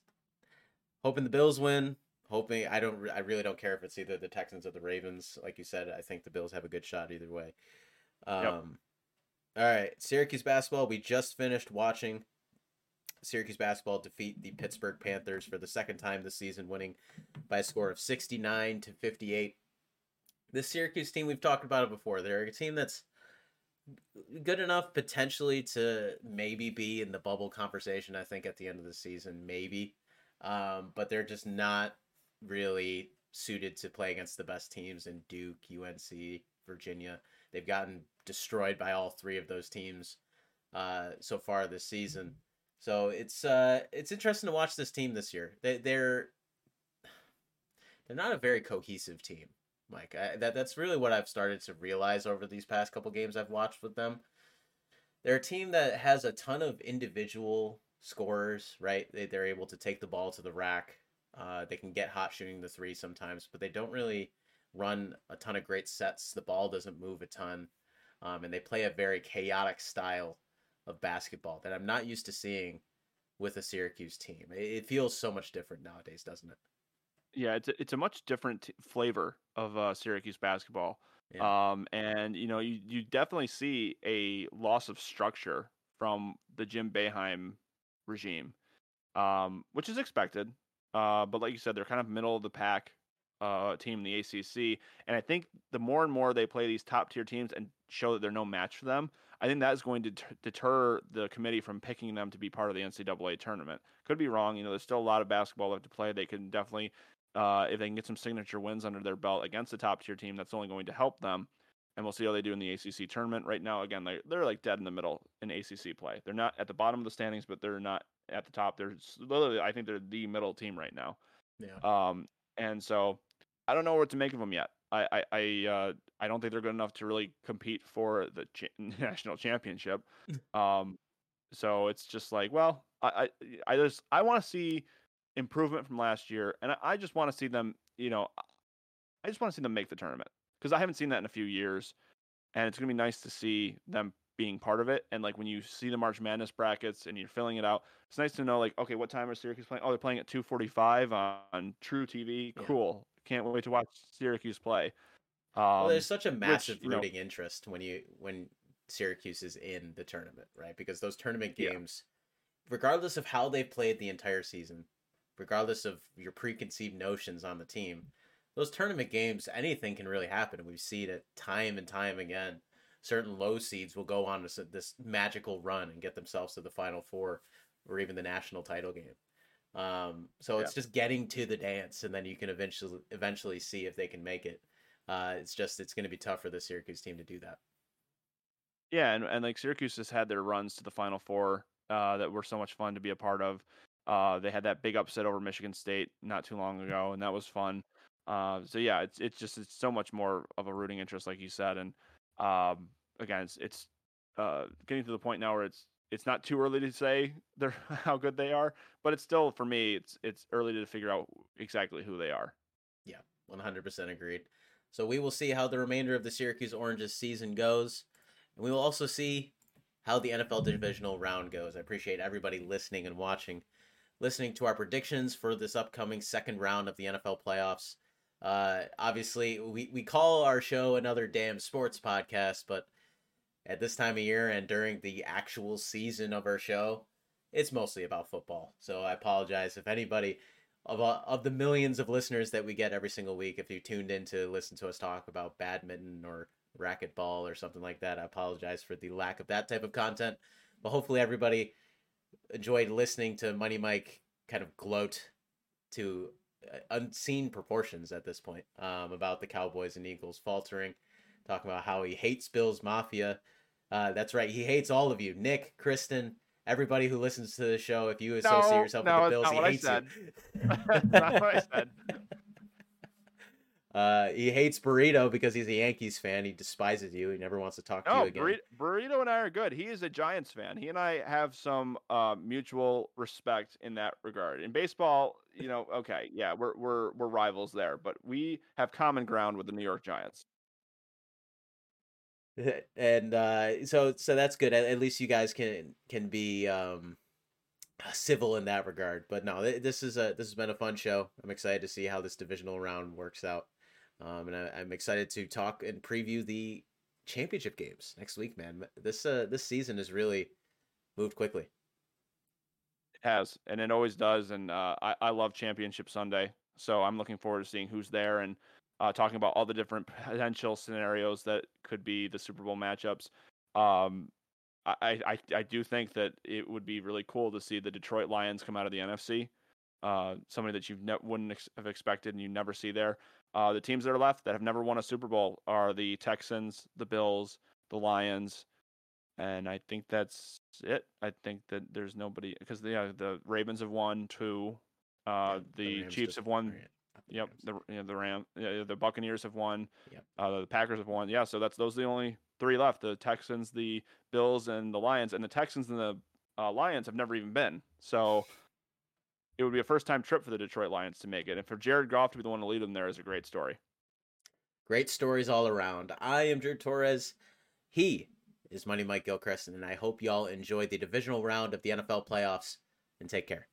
hoping the Bills win. Hoping I don't. I really don't care if it's either the Texans or the Ravens. Like you said, I think the Bills have a good shot either way. Um, yep. All right, Syracuse basketball. We just finished watching Syracuse basketball defeat the Pittsburgh Panthers for the second time this season, winning by a score of 69 to 58. This Syracuse team, we've talked about it before. They're a team that's good enough potentially to maybe be in the bubble conversation, I think, at the end of the season, maybe. Um, but they're just not really suited to play against the best teams in Duke, UNC, Virginia. They've gotten destroyed by all three of those teams uh, so far this season. So it's uh it's interesting to watch this team this year. They they're they're not a very cohesive team, Mike. I, that that's really what I've started to realize over these past couple games I've watched with them. They're a team that has a ton of individual scorers, right? They they're able to take the ball to the rack. Uh, they can get hot shooting the three sometimes, but they don't really run a ton of great sets. The ball doesn't move a ton, um, and they play a very chaotic style of basketball that I'm not used to seeing with a Syracuse team. It feels so much different nowadays, doesn't it? Yeah, it's a, it's a much different flavor of uh, Syracuse basketball. Yeah. Um, and you know, you you definitely see a loss of structure from the Jim Boeheim regime, um, which is expected. Uh, but like you said, they're kind of middle of the pack uh, team in the ACC, and I think the more and more they play these top tier teams and show that they're no match for them, I think that is going to deter the committee from picking them to be part of the NCAA tournament. Could be wrong. You know, there's still a lot of basketball left to play. They can definitely, uh, if they can get some signature wins under their belt against the top tier team, that's only going to help them. And we'll see how they do in the ACC tournament. Right now, again, they're, they're like dead in the middle in ACC play. They're not at the bottom of the standings, but they're not at the top. They're literally, I think they're the middle team right now. Yeah. Um, and so I don't know what to make of them yet. I I I, uh, I don't think they're good enough to really compete for the cha- (laughs) national championship. um, so it's just like, well, I I, I just I want to see improvement from last year, and I, I just want to see them. You know, I just want to see them make the tournament because I haven't seen that in a few years, and it's gonna be nice to see them being part of it. And like when you see the March Madness brackets and you're filling it out, it's nice to know like, okay, what time are Syracuse playing? Oh, they're playing at 2:45 on, on truTV. Yeah. Cool. Can't wait to watch Syracuse play. Um, well, there's such a massive which, you know- rooting interest when you when Syracuse is in the tournament, right? Because those tournament Yeah. games, regardless of how they've played the entire season, regardless of your preconceived notions on the team, those tournament games, anything can really happen. And we've seen it time and time again. Certain low seeds will go on this, this magical run and get themselves to the final four or even the national title game. Um, so it's just getting to the dance, and then you can eventually eventually see if they can make it. Uh, it's just it's going to be tough for the Syracuse team to do that. Yeah, and, and like Syracuse has had their runs to the Final Four uh, that were so much fun to be a part of. Uh, they had that big upset over Michigan State not too long ago, and that was fun. Uh, so yeah, it's it's just it's so much more of a rooting interest, like you said, and um, again, it's it's uh, getting to the point now where it's it's not too early to say (laughs) they're how good they are, but it's still for me it's it's early to figure out exactly who they are. Yeah, 100% agreed. So we will see how the remainder of the Syracuse Oranges season goes, and we will also see how the NFL divisional round goes. I appreciate everybody listening and watching, listening to our predictions for this upcoming second round of the NFL playoffs. Uh, obviously, we, we call our show another damn sports podcast, but at this time of year and during the actual season of our show, it's mostly about football. So I apologize if anybody of uh, of the millions of listeners that we get every single week, if you tuned in to listen to us talk about badminton or racquetball or something like that, I apologize for the lack of that type of content. But hopefully, everybody enjoyed listening to Money Mike kind of gloat to uh, unseen proportions at this point um, about the Cowboys and Eagles faltering, talking about how he hates Bills Mafia. Uh, that's right, he hates all of you, Nick, Kristen, everybody who listens to the show. If you associate No, yourself no, with the Bills, not what I he hates you. (laughs) That's not what I said. (laughs) Uh, he hates Burrito because he's a Yankees fan. He despises you. He never wants to talk to you again. Burrito, Burrito and I are good. He is a Giants fan. He and I have some uh, mutual respect in that regard. In baseball, you know, okay, yeah, we're we're we're rivals there, but we have common ground with the New York Giants. (laughs) and uh, so so that's good. At, at least you guys can can be um, civil in that regard. But no, this is a this has been a fun show. I'm excited to see how this divisional round works out, um, and I, I'm excited to talk and preview the championship games next week. Man, this uh this season has really moved quickly. It has, and it always does. And uh, I I love Championship Sunday, so I'm looking forward to seeing who's there and uh, talking about all the different potential scenarios that could be the Super Bowl matchups. Um, I, I I do think that it would be really cool to see the Detroit Lions come out of the NFC. Uh, somebody that you ne- wouldn't ex- have expected and you never see there. Uh, the teams that are left that have never won a Super Bowl are the Texans, the Bills, the Lions, and I think that's it. I think that there's nobody because the yeah, the Ravens have won two. Uh, Yeah, the Chiefs have won. Yep, the you know, the Ram, yeah, the Buccaneers have won. Yep. Uh, the Packers have won. Yeah, so that's those are the only three left: the Texans, the Bills, and the Lions. And the Texans and the uh, Lions have never even been. So it would be a first-time trip for the Detroit Lions to make it. And for Jared Goff to be the one to lead them there is a great story. Great stories all around. I am Drew Torres. He is Money Mike Gilchrist, and I hope y'all enjoy the divisional round of the NFL playoffs and take care.